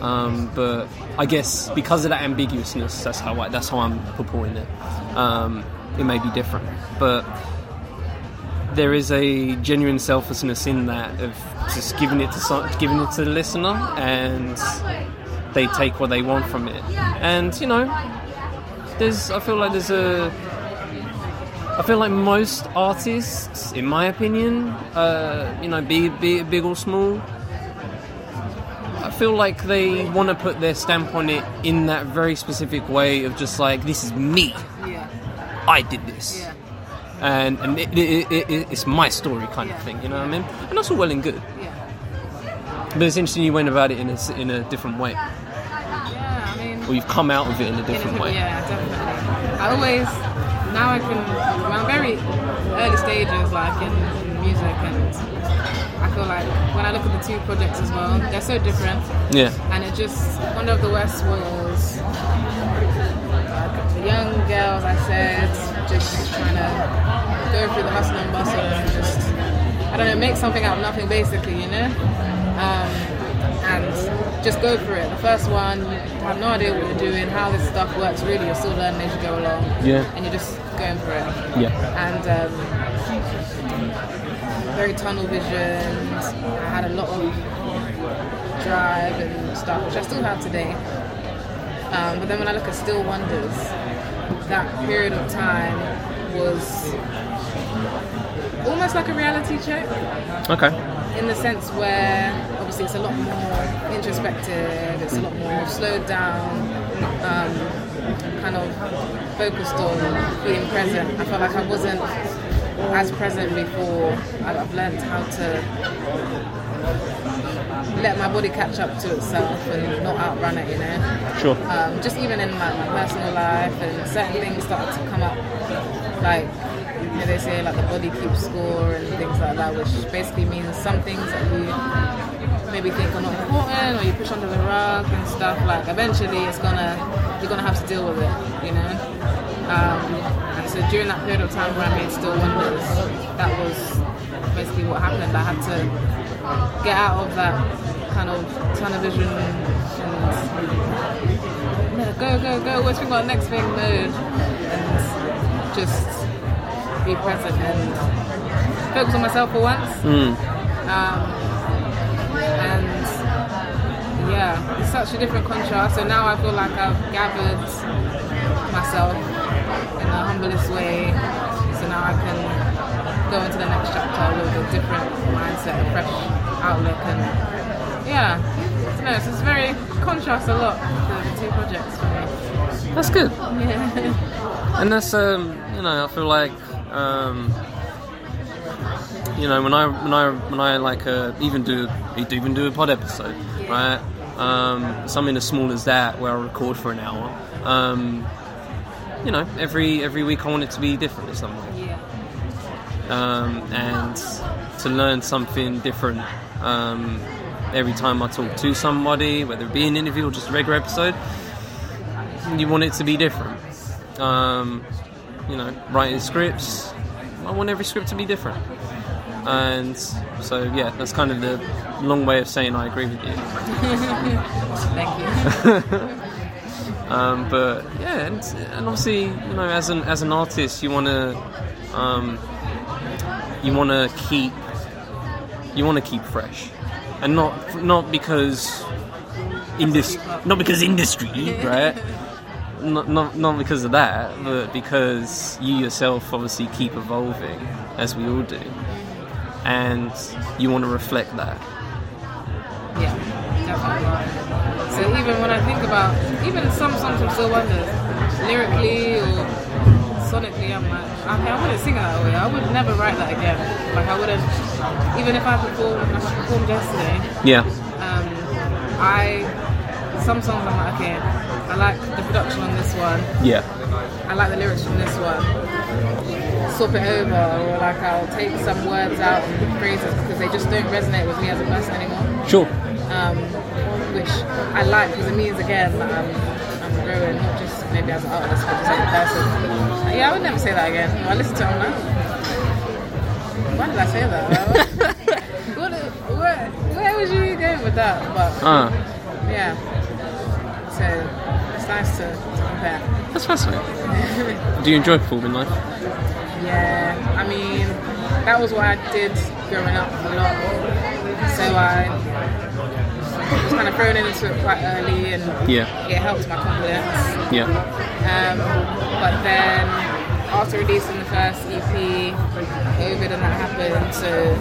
Um, but I guess because of that ambiguousness, that's how I, that's how I'm purporting it. Um, it may be different, but there is a genuine selflessness in that of just giving it to giving it to the listener, and they take what they want from it. And you know, there's I feel like there's a I feel like most artists, in my opinion, uh, you know, be, be it big or small, I feel like they want to put their stamp on it in that very specific way of just like, this is me. Yeah. I did this. Yeah. And, and it, it, it, it, it's my story kind of thing, you know what I mean? And that's all well and good. Yeah. But it's interesting you went about it in a, in a different way. Yeah. I mean. Or you've come out of it in a different way. Yeah, definitely. I always now I can. I'm very early stages, like in, in music, and I feel like when I look at the two projects as well, they're so different. Yeah. And it just Wonder of the West was like the young girls. I said just trying to go through the hustle and bustle and just I don't know, make something out of nothing, basically, you know. Um, and just go for it. The first one, you have no idea what you're doing, how this stuff works. Really, you're still learning as you go along. Yeah. And you're just going for it Yeah. and um, very tunnel vision. I had a lot of drive and stuff, which I still have today. Um, but then when I look at Still Wonders, that period of time was almost like a reality check Okay. in the sense where obviously it's a lot more introspective, it's a lot more slowed down, um, kind of focused on being present. I felt like I wasn't as present before. I've learned how to let my body catch up to itself and not outrun it, you know Sure. um, just even in my, my personal life and certain things started to come up like they say like the body keeps score and things like that which basically means some things that you maybe think are not important or you push under the rug and stuff like eventually it's gonna you're gonna have to deal with it you know? Um, and so during that period of time where I made Still Wonders that was basically what happened. I had to get out of that kind of tunnel vision and go, go, go, think about the next thing mode and just be present and focus on myself for once. Um, and yeah, it's such a different contrast. So now I feel like I've gathered myself in the humblest way. So now I can go into the next chapter with a different mindset, a fresh outlook, and yeah, no, so it's very contrast a lot the, the two projects for me. That's good. Yeah. and that's um, you know I feel like um, you know when I when I when I like uh, even do even do a pod episode right um, something as small as that where I record for an hour um, you know every every week I want it to be different in some way um, and to learn something different um, every time I talk to somebody, whether it be an interview or just a regular episode. You want it to be different. Um, you know, writing scripts, I want every script to be different. And so, yeah, that's kind of the long way of saying I agree with you. Thank you. Um, but yeah, and, and obviously, you know, as an as an artist, you want to um, you want to keep you want to keep fresh, and not not because indus- not because industry, right? Not, not not because of that, but because you yourself obviously keep evolving, as we all do, and you want to reflect that. Yeah, definitely. So even when I think about even some songs from Still Wonders, lyrically or sonically, I'm like, okay, I wouldn't sing it that way. I would never write that again. Like I wouldn't, even if I performed, like I performed yesterday. Yeah, Um, I some songs I'm like, okay, I like the production on this one. yeah, I like the lyrics from this one. swap it over, or like I'll take some words out and phrases because they just don't resonate with me as a person anymore. Sure. Um, which I like because it means again that I'm, I'm growing, not just maybe as an artist, but just as a person. Yeah, I would never say that again. I listen to it, I'm why did I say that? what, where, where was you going with that? But Ah, yeah, so it's nice to, compare. that's fascinating. Do you enjoy performing live? Yeah, I mean, that was what I did growing up a lot. So I was kind of thrown into it quite early and Yeah. it helped my confidence. Yeah. Um, but then after releasing the first EP, COVID and that happened, so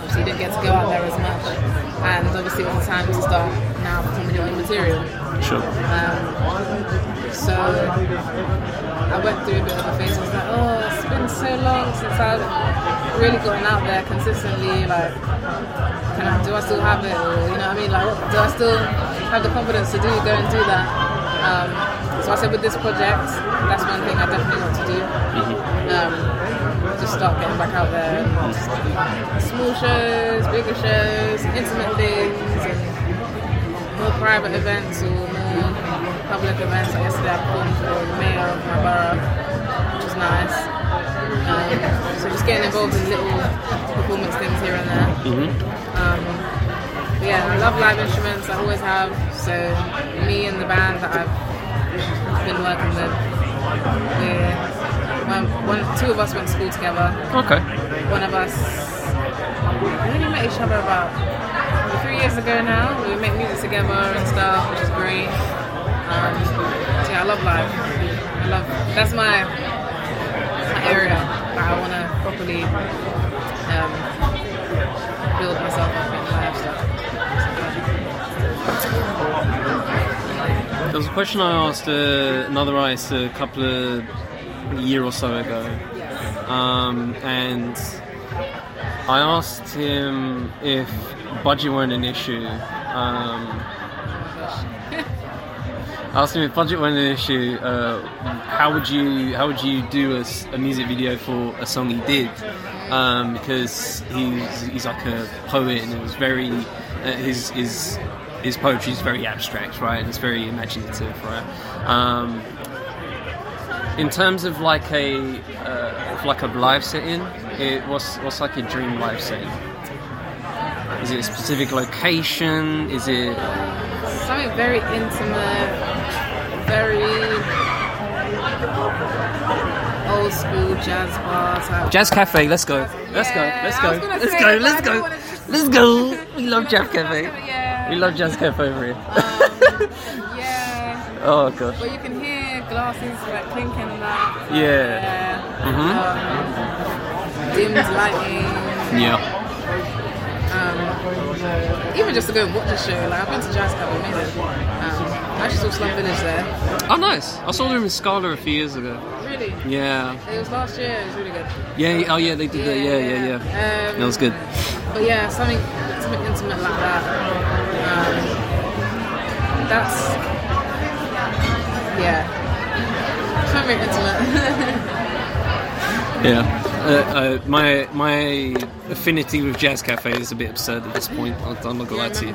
obviously didn't get to go out there as much. And obviously it was the time to start now performing your own material. Sure. Um, so I went through a bit of a phase. I was like, oh, it's been so long since I've really gotten out there consistently. Like, can I, do I still have it? Or you know what I mean? Like, what, do I still have the confidence to do go and do that? Um, so I said, with this project, that's one thing I definitely want to do. Um, just start getting back out there. Just small shows, bigger shows, intimate things, and more private events or more public events. Like yesterday, I performed for the mayor of my borough, which was nice. Um, so just getting involved in little performance things here and there. Um, but yeah, I love live instruments. I always have. So me and the band that I've been working with, we're, one, one, two of us went to school together Okay. one of us we only met each other about years ago now. We make music together and stuff, which is great. Um, yeah, I love live. I love that's my my area that I want to properly um, build myself up in stuff. There was a question I asked uh, another artist a couple of a year or so ago, um, and I asked him if budget weren't an issue. Um, him if budget weren't an issue. Uh, how would you how would you do a music video for a song he did? Um, because he's he's like a poet and it was very uh, his his his poetry is very abstract, right? It's very imaginative, right? Um, in terms of like a uh, like a live setting, it what's what's like a dream live setting? Is it a specific location? Is it Something very intimate, very old school jazz bar type. Jazz Cafe? Let's go. Let's go. Let's go. Let's go. that, Let's go. just- Let's go. We love Jazz Cafe. Yeah. We love Jazz Cafe over here. Um, yeah. oh gosh. But you can hear glasses like clinking and that. Yeah. Mhm. Um, dimmed lighting. Yeah. Um, even just to go and watch the show. Like I've been to Jazz Club, amazing. Um, I actually saw Slum Village there. Oh, nice. I saw them in Scala a few years ago. Really. Yeah. It was last year. It was really good. Yeah. yeah, Oh, yeah. They did that. Yeah. Yeah. Yeah. Um, That was good. But yeah, something something intimate like that. Um, that's yeah, something intimate. Yeah. Uh, uh, my my affinity with Jazz Cafe is a bit absurd at this point. I'm not gonna lie to you.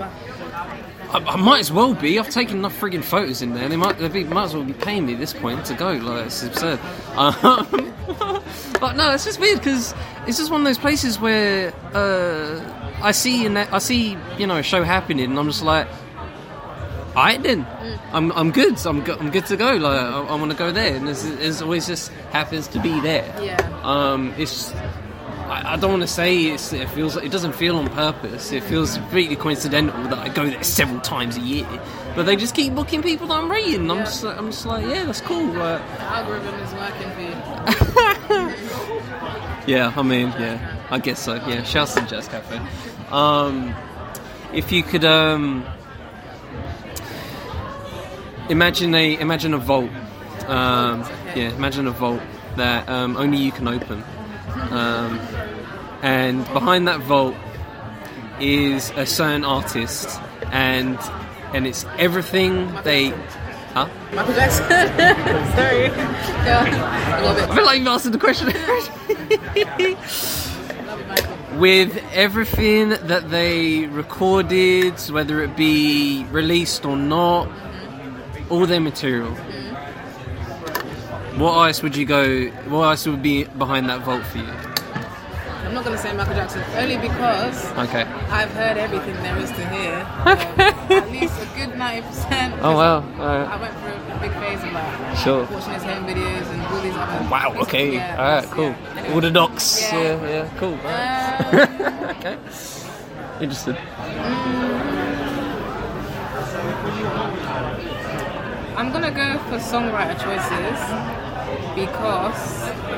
I, I might as well be. I've taken enough frigging photos in there. They might they be, might as well be paying me at this point to go. Like it's absurd. Um, but no, it's just weird because it's just one of those places where uh, I see and I see you know a show happening, and I'm just like. Alright then, I'm, I'm good. I'm, go, I'm good to go. Like I, I want to go there, and it's, it's always just happens to be there. yeah. Um, it's I, I don't want to say it's, it feels it doesn't feel on purpose. It feels completely coincidental that I go there several times a year, but they just keep booking people that I'm rating. I'm just like, I'm just like yeah, that's cool. Like, The algorithm is working for you. yeah, I mean yeah, I guess so. Yeah, shouts to Jazz Cafe. Um, if you could um, imagine a imagine a vault. Um, yeah, imagine a vault that um, only you can open. Um, and behind that vault is a certain artist, and and it's everything they Huh? Michael Jackson. Sorry. Yeah, a little bit. I feel like you've answered the question. With everything that they recorded, whether it be released or not, all their material. What ice would you go? What ice would be behind that vault for you? I'm not gonna say Michael Jackson only because Okay. I've heard everything there is to hear. At least a good ninety percent. Oh wow. I went through a big phase of like Sure. watching his home videos and all these other. Wow. Okay. Yeah, All right. yeah. Cool. Anyway. All the docs. Yeah. Yeah. Yeah. cool. Um, okay. Interested. I'm gonna go for songwriter choices because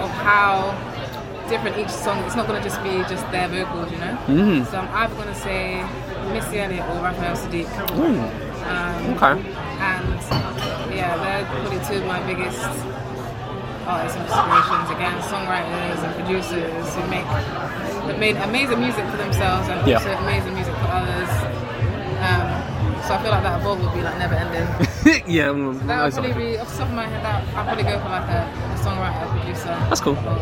of how different each song. It's not gonna just be just their vocals, you know. Mm. So I'm either gonna say Missy Elliott or Raphael Saadiq. Mm. Um, Okay. and yeah, they're probably two of my biggest artists and inspirations. Again, songwriters and producers who make made amazing music for themselves and Yeah. also amazing music for others. So I feel like that evolve would be like never ending. yeah. well, That would probably be off the top of my head. That I'd probably go for like a, a songwriter, producer. That's cool. Or,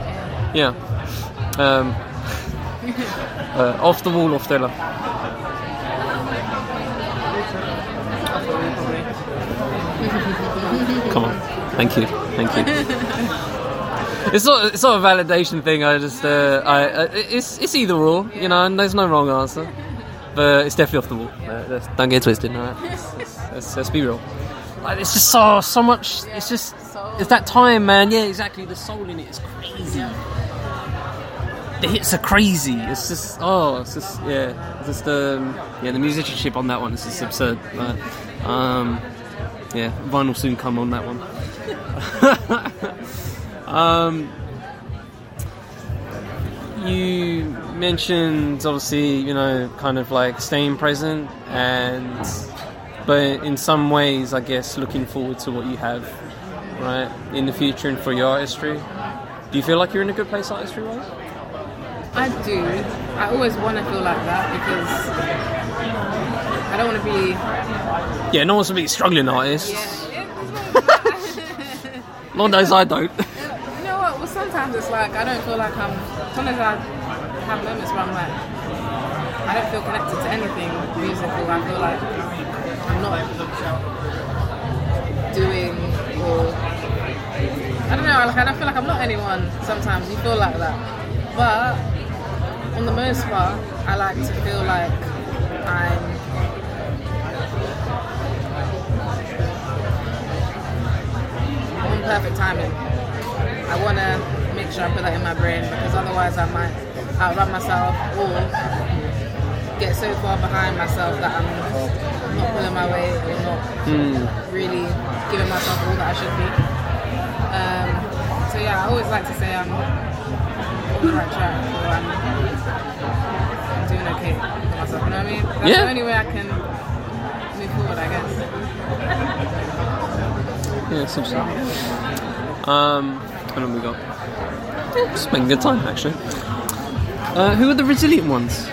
yeah. Yeah. Um, uh, off the wall, off wall. Come on. Thank you. Thank you. It's not. It's not a validation thing. I just. Uh, I. Uh, it's. It's either or. You know, and there's no wrong answer. But it's definitely off the wall. Uh, don't get twisted. All right. Let's, let's, let's be real. Like, it's just so so much. It's just. Soul. It's that time, man. Yeah, exactly. The soul in it is crazy. The hits are crazy. It's just. Oh, it's just. Yeah. It's just. Um. Yeah. The musicianship on that one is just absurd. Like, um. Yeah. Vinyl soon come on that one. um, you mentioned obviously, you know, kind of like staying present, and but in some ways, I guess looking forward to what you have, right, in the future and for your artistry. Do you feel like you're in a good place artistry wise? I do. I always want to feel like that because I don't want to be. Yeah, no one's a big struggling artist. Yeah. yeah Lord knows I don't. you know what? Well, sometimes it's like I don't feel like I'm. Sometimes I have moments where I'm like I don't feel connected to anything musical. I feel like I'm not doing or I don't know. Like I don't feel like I'm not anyone. Sometimes you feel like that, but on the most part, I like to feel like I'm on perfect timing. I want to make sure I put that in my brain because otherwise I might outrun myself or get so far behind myself that I'm not pulling my weight or not really giving myself all that I should be. Um, so yeah, I always like to say I'm on the right track or I'm, I'm doing okay for myself. You know what I mean? That's Yeah. the only way I can move forward, I guess. Yeah, it's interesting. Um, how long we got? Oh, It's been a good time actually. Uh, who are the resilient ones?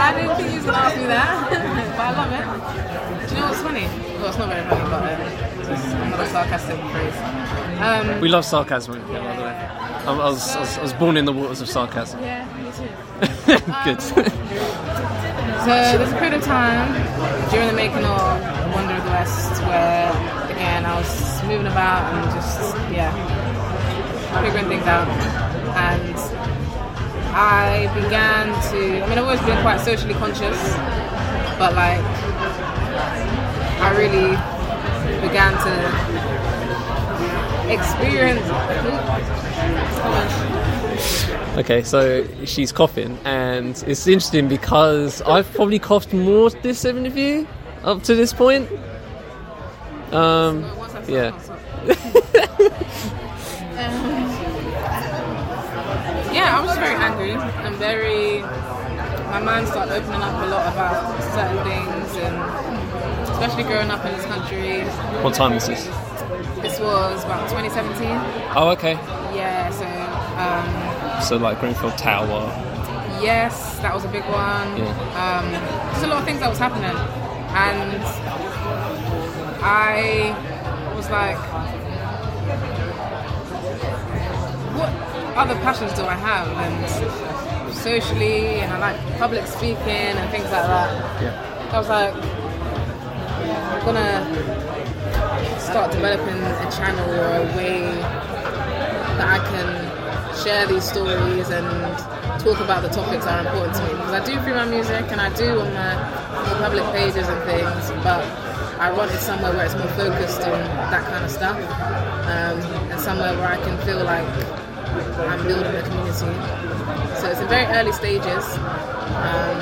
I didn't think you was gonna ask me that, but I love it. Do you know what's funny? Well, it's not very funny, but um, it's another sarcastic phrase. Um, We love sarcasm, yeah, by the way. I, I, was, I, was, I was born in the waters of sarcasm. yeah, me too. Good. So there's a period of time during the making of Wonder of the West where, again, I was moving about and just, yeah, figuring things out. And I began to, I mean, I've always been quite socially conscious, but like, I really began to experience. okay, so she's coughing, and it's interesting because I've probably coughed more this interview up to this point. Um, yeah. Yeah, I was just very angry and very. My mind started opening up a lot about certain things, and especially growing up in this country. What time is this? This was about 2017. Oh, okay. Yeah, so um, So like Grenfell Tower. yes, that was a big one. Yeah. Um, there's a lot of things that was happening, and I was like, what other passions do I have? And socially, and I like public speaking and things like that. Yeah. I was like, I'm gonna start developing a channel or a way that I can share these stories and talk about the topics that are important to me. Because I do through my music and I do on my, on public pages and things, but I wanted somewhere where it's more focused on that kind of stuff um, and somewhere where I can feel like I'm building a community. So it's in very early stages. Um,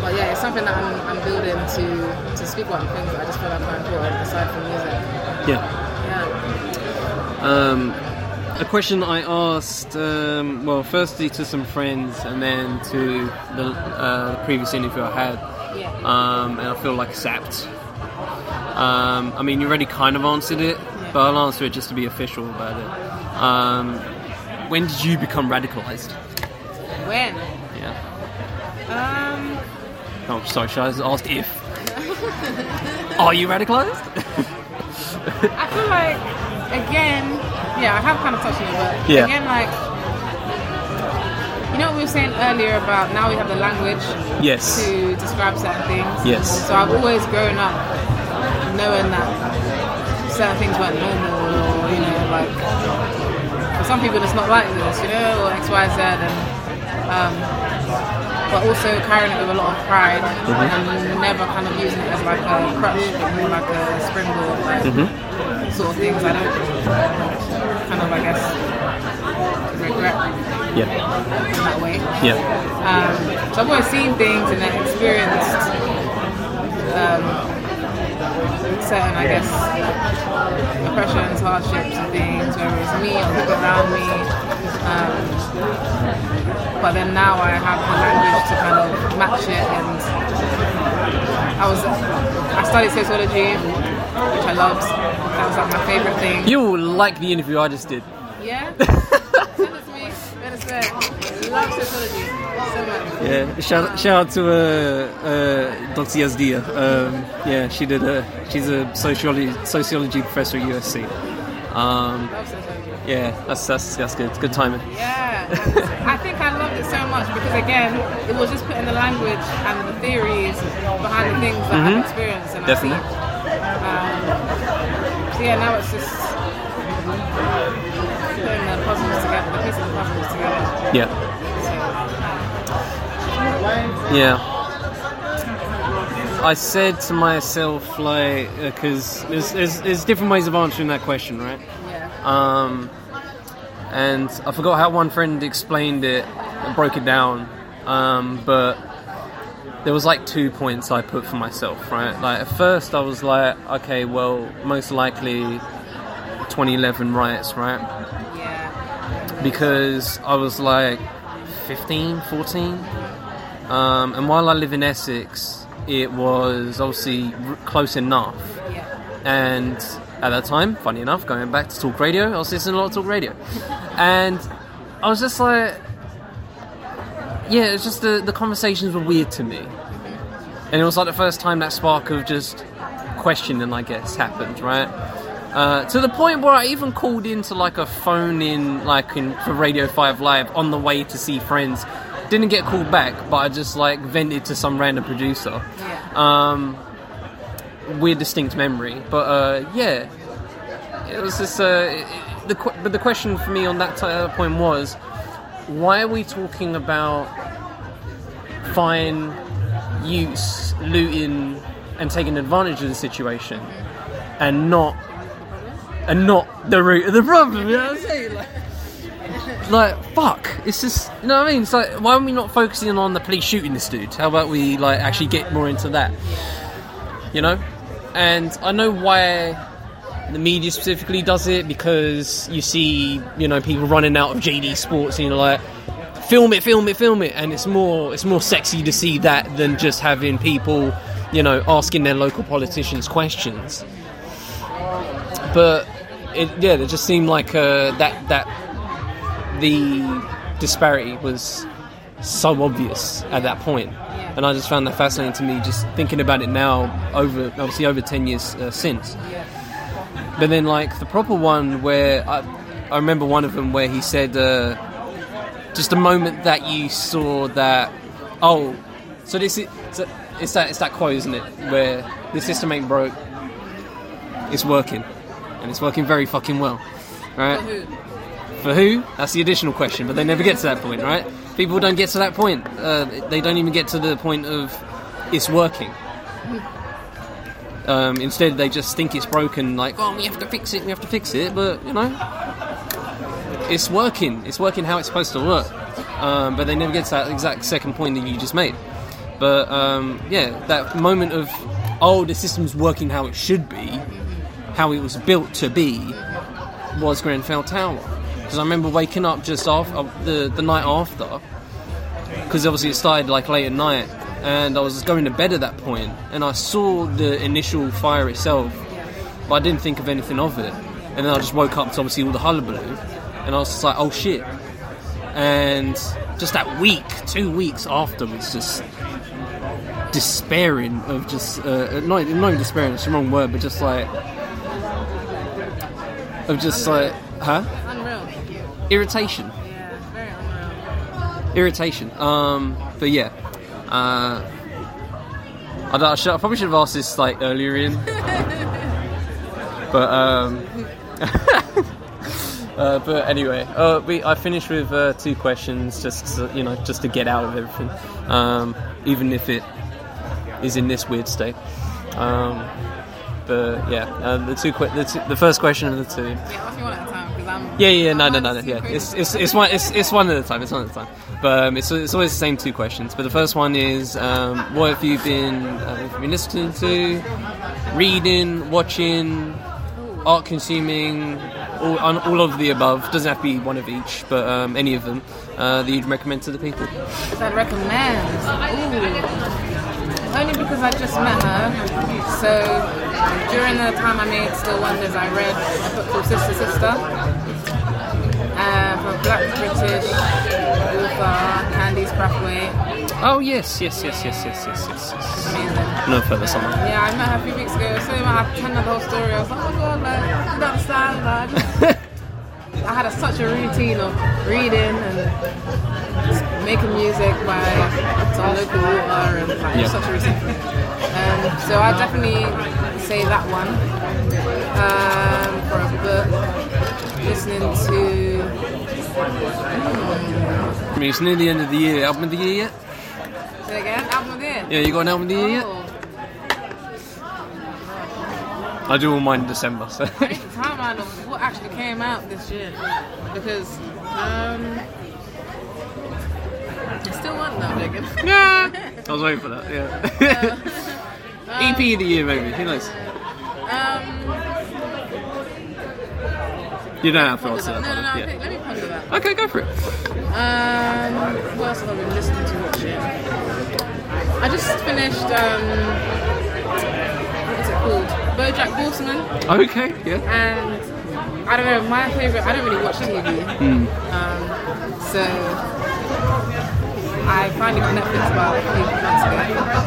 but yeah, it's something that I'm, I'm building to, to speak about things that I just feel like are important aside from music. Yeah. Yeah. Um, a question I asked, um, well, firstly to some friends and then to the uh, previous interview I had, Yeah. um, and I feel like sapped. Um, I mean, you already kind of answered it, Yeah. but I'll answer it just to be official about it. When did you become radicalized? When? Yeah. Um, Oh, sorry, should I asked if? Are you radicalized? I feel like, again, yeah, I have kind of touched on it, but Yeah. again, like, you know what we were saying earlier about now we have the language yes. to describe certain things. Yes. So I've always grown up knowing that certain things weren't normal, or you know, like some people it's not like this, you know, or X, Y, Z, and um, but also carrying it with a lot of pride and never kind of using it as like a crutch, but more like a springboard, like sort of things. I don't kind of, I guess, regret Yeah. in that way. Yeah. Um, so I've always seen things and then experienced um, certain, I guess, oppressions, hardships, and things, whether it's me or people around me. Um, but then now I have the language to kind of match it, and I was I studied sociology, which I loved. That was like my favorite thing. You will like the interview I just did. Yeah. Send it to me. Us. Love sociology. Yeah, shout, shout out to uh, uh, Dr. Yazdiha. Um, yeah, she did a. She's a sociology sociology professor at USC. Um, yeah, that's that's that's good. Good timing. Yeah, I think I loved it so much because again, it was just putting the language and the theories behind the things that I've experienced and Mm-hmm. Definitely. Um, so yeah, now it's just putting the puzzles together, the pieces of the puzzles together. Yeah, yeah. I said to myself like, because there's, there's there's different ways of answering that question, right? yeah, Um, and I forgot how one friend explained it and broke it down. Um, but there was like two points I put for myself, right? Like at first I was like, okay, well, most likely 2011 riots, right? yeah, Because I was like 15, 14. Um, and while I live in Essex, it was obviously r- close enough yeah, and at that time, funny enough, going back to talk radio, I was listening a lot of talk radio, and I was just like, yeah, it's just the the conversations were weird to me, and it was like the first time that spark of just questioning, I guess, happened, right? Uh, to the point where I even called into like a phone in, like in for Radio Five Live on the way to see friends. Didn't get called back, but I just like vented to some random producer yeah. um, weird distinct memory. But uh, yeah, it was just uh, it- the but the question for me on that t- uh, point was, why are we talking about fine use, looting, and taking advantage of the situation, and not and not the root of the problem? You know what I'm saying? Like, like fuck it's just you know what I mean? It's like why are we not focusing on the police shooting this dude? How about we like actually get more into that? You know? And I know why the media specifically does it because you see you know people running out of JD Sports and you're like film it film it film it. And it's more it's more sexy to see that than just having people you know asking their local politicians questions. But it, yeah it just seemed like uh, that that the disparity was so obvious at that point. And I just found that fascinating to me, just thinking about it now, over obviously over ten years uh, since. But then, like the proper one where I, I remember one of them where he said, uh, just a moment that you saw that, oh, so this is so it's that it's that quote, isn't it, where the system ain't broke, it's working, and it's working very fucking well, right? For who? That's the additional question, but they never get to that point, right? People don't get to that point. Uh, they don't even get to the point of it's working. Um, instead, they just think it's broken. Like, oh, we have to fix it. We have to fix it. But you know, it's working. It's working how it's supposed to work. Um, but they never get to that exact second point that you just made. But um, yeah, that moment of oh, the system's working how it should be, how it was built to be, was Grenfell Tower. Because I remember waking up just after the the night after, because obviously it started like late at night, and I was going to bed at that point, and I saw the initial fire itself, but I didn't think of anything of it, and then I just woke up to obviously all the hullabaloo, and I was just like, oh shit, and just that week, two weeks afterwards, just despairing of just uh, not not even despairing, it's the wrong word, but just like of just like huh. Irritation Yeah, irritation. Um, but yeah, uh, I, I, should, I probably should have asked this like earlier in, but um, uh, but anyway, uh, we I finished with uh, two questions just to, you know just to get out of everything, um, even if it is in this weird state. Um, but yeah, uh, the two, que- the two the first question of the two. Yeah, ask one at a time because I'm. Yeah, yeah, no, no, no, no. Yeah, it's it's it's one it's it's one at a time. It's one at a time. But um, it's it's always the same two questions. But the first one is, um, what have you been uh, have you been listening to, reading, watching, art consuming, all all of the above. Doesn't have to be one of each, but um, any of them uh, that you'd recommend to the people. I recommend. Ooh. Only because I just met her. So during the time I made Still Wonders, I read a book called Sista Sister. Uh, Black British author, Candice Brathwaite. Oh yes, yes, yes, yes, yes, yes, yes. yes. Amazing. No further someone. Yeah, I met her a few weeks ago. So I had telling her the whole story. I was like, oh my god, like, I don't understand. Like, I had a, such a routine of reading and making music by some local water and like, such a routine. Um, so I definitely say that one um, for a book. Listening to I mean, it's near the end of the year. Album of the year yet? again, album of the year. Yeah, you got an album of the year yet? Oh, I do all mine in December. So. I need the timeline of what actually came out this year because um, I still want that, Megan. Yeah, I was waiting for that. Yeah. EP of the year, maybe. Who knows? Um, You don't have to answer that. No, no, no. yeah. okay, Let me ponder that. Okay, go for it. Um, what else have I been listening to watching? I just finished. Um, what's it called? BoJack Horseman. Okay, yeah. and I don't know, my favorite. I don't really watch TV, Hmm. um, so I finally got Netflix about few months ago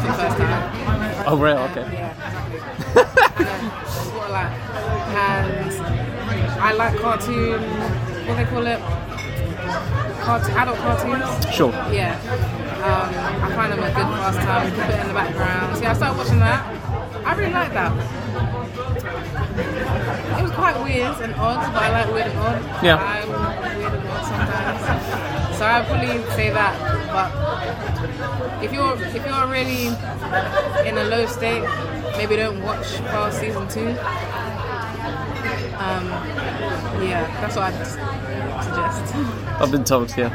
for the first time. Oh, right, okay. Yeah, I like cartoon. What they call it? Cartoon, adult cartoons. Sure. Yeah. Um, I find them a good pastime. Keep it in the background. So yeah, I started watching that. I really like that. It was quite weird and odd, but I like weird and odd. Yeah. I'm weird and odd sometimes. So I'd probably say that. But if you're if you're really in a low state, maybe don't watch past season two. Um, yeah, that's what I'd suggest. I've been told, yeah.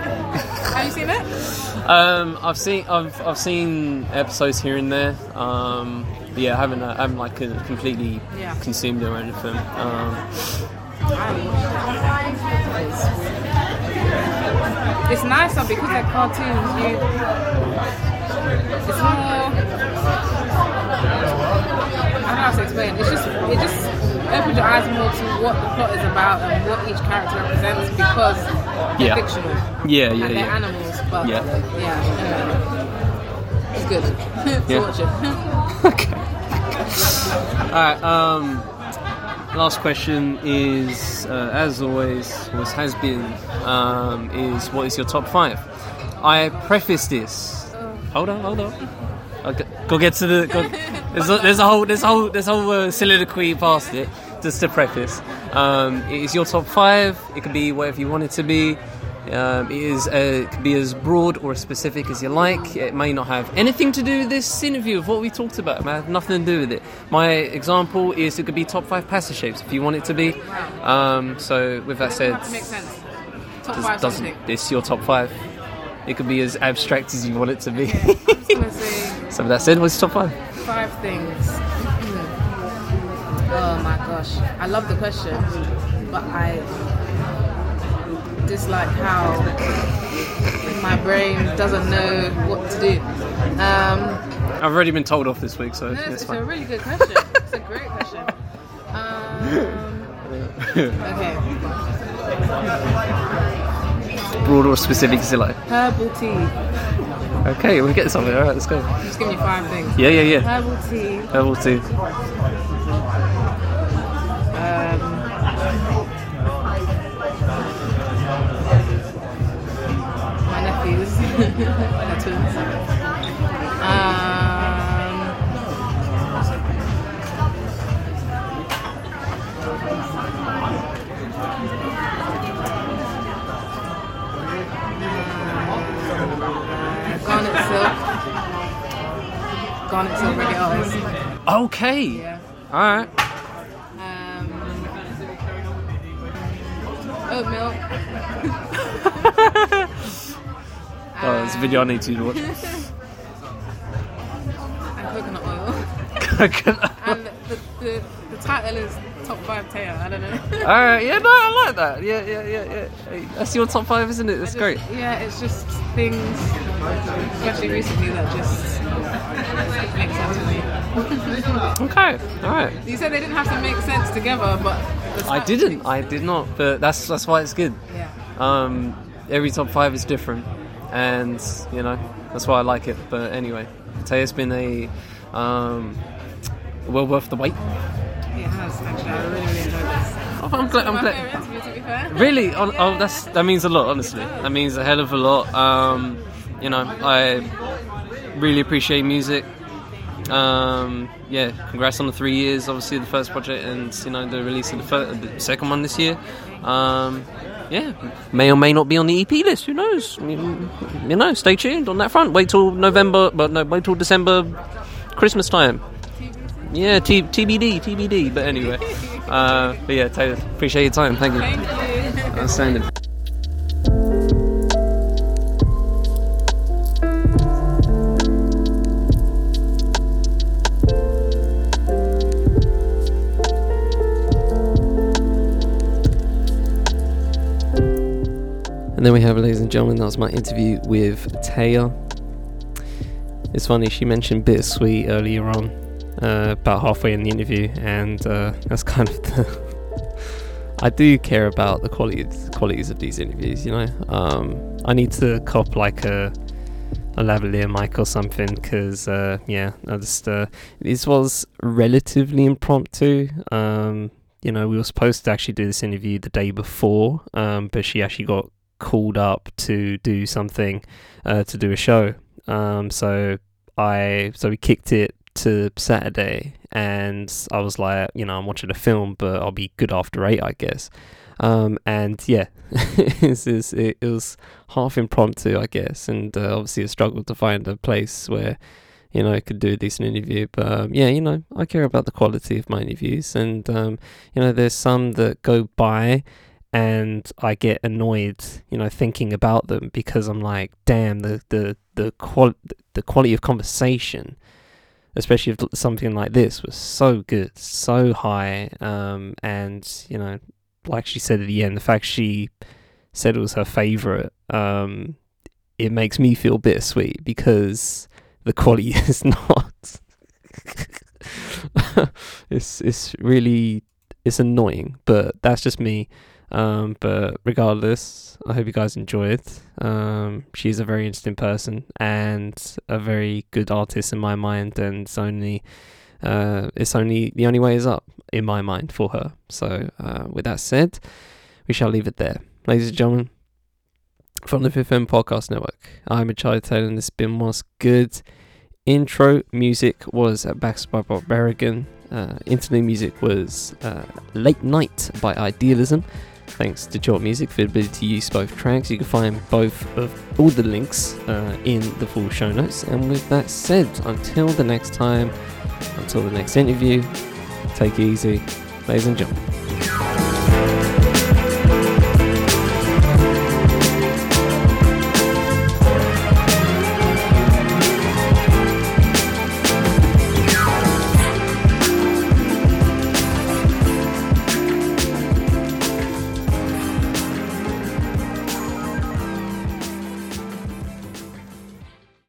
Have you seen it? Um, I've seen, I've, I've seen episodes here and there. Um, yeah, I haven't, I haven't like completely Yeah. consumed it or anything. Um, It's nicer because they're cartoons. You, it's more. I don't know how to explain. It's just it just opens your eyes more to what the plot is about and what each character represents because they're Yeah. fictional yeah, yeah, and they're animals. But Yeah. yeah, anyway. it's good to Yeah. watch it. okay. All right. Um, last question is, uh, as always, always has been, um, is what is your top five? I preface this. Hold on, hold on. Okay, go get to the. Go, there's, a, there's a whole, there's a whole, there's a whole uh, soliloquy past it. Just to preface, um, it is your top five. It can be whatever you want it to be. Um, it is uh, it can be as broad or as specific as you like. It may not have anything to do with this interview of what we talked about. It may have nothing to do with it. My example is it could be top five pasta shapes if you want it to be. Um, so with that said, have to sense. Top does- five doesn't something. it's your top five? It could be as abstract as you want it to be. I'm just gonna say so with that said, what's your top five? Five things. oh my gosh, I love the question, but I dislike how my brain doesn't know what to do. Um, I've already been told off this week, so no, it's, it's a really good question. It's a great question. Um, okay, Broad or specific like. herbal tea. Okay, we're getting something. All right, let's go. I'm just giving you five things. Yeah, yeah, yeah. Herbal tea. Level two. Um, my nephews, they're twins. Um, Okay. Yeah. All right. Um, oat milk. Oh, it's a video I need to watch. and coconut oil. And the, the, the title is Top 5 Tayah. I don't know. All right. Yeah, no, I like that. Yeah, yeah, yeah, yeah. That's your top five, isn't it? That's Just- great. Yeah, it's just things, especially recently, that just make sense to me. Okay. All right. You said they didn't have to make sense together, but. I didn't. I did not. But that's that's why it's good. Yeah. Um, every top five is different, and you know that's why I like it. But anyway, Tayah's been a um, well worth the wait. It has, actually. I really, really enjoyed this. Oh, I'm glad. I'm glad. favourite interview, to be fair. Really? Oh, oh, that's that means a lot. Honestly, that means a hell of a lot. Um, you know, I really appreciate music. Um, yeah, congrats on the three years. Obviously, the first project, and you know the release of the, the second one this year. Um, yeah, may or may not be on the EP list. Who knows? I you know, stay tuned on that front. Wait till November, but no, wait till December, Christmas time. Yeah, T- TBD, TBD. But anyway, uh, but yeah, Taylor, appreciate your time. Thank you. Thank you. Outstanding. And then we have, ladies and gentlemen, that was my interview with Tayah. It's funny, she mentioned bittersweet earlier on, uh, about halfway in the interview, and uh, that's kind of the. I do care about the qualities qualities of these interviews. You know, um, I need to cop like a a lavalier mic or something because uh, yeah, I just uh, this was relatively impromptu. Um, you know, we were supposed to actually do this interview the day before, um, but she actually got called up to do something uh, to do a show. Um, so I so we kicked it to Saturday, and I was like, you know, I'm watching a film, but I'll be good after eight, I guess. Um, and yeah, it's, it's, it, it was half impromptu, I guess, and uh, obviously a struggle to find a place where you know I could do a decent interview. But um, yeah, you know, I care about the quality of my interviews, and um, you know, there's some that go by and I get annoyed, you know, thinking about them because I'm like, damn, the the the qual the quality of conversation, especially if something like this was so good, so high, um, and you know, like she said at the end, the fact she said it was her favorite, um, it makes me feel bittersweet because the quality is not. it's it's really it's annoying, but that's just me. Um, but regardless, I hope you guys enjoyed. Um, she's a very interesting person and a very good artist in my mind, and it's only uh, it's only the only way is up in my mind for her. So, uh, with that said, we shall leave it there, ladies and gentlemen. From the 5th Element Podcast Network, I'm Charlie Taylor, and this has been was good. Intro music was Baxter by Brock Berrigan. Uh, interlude music was uh, Late Night by Idealism. Thanks to Jolt Music for the ability to use both tracks. You can find both of all the links uh, in the full show notes. And with that said, until the next time, until the next interview, take it easy, ladies and gentlemen.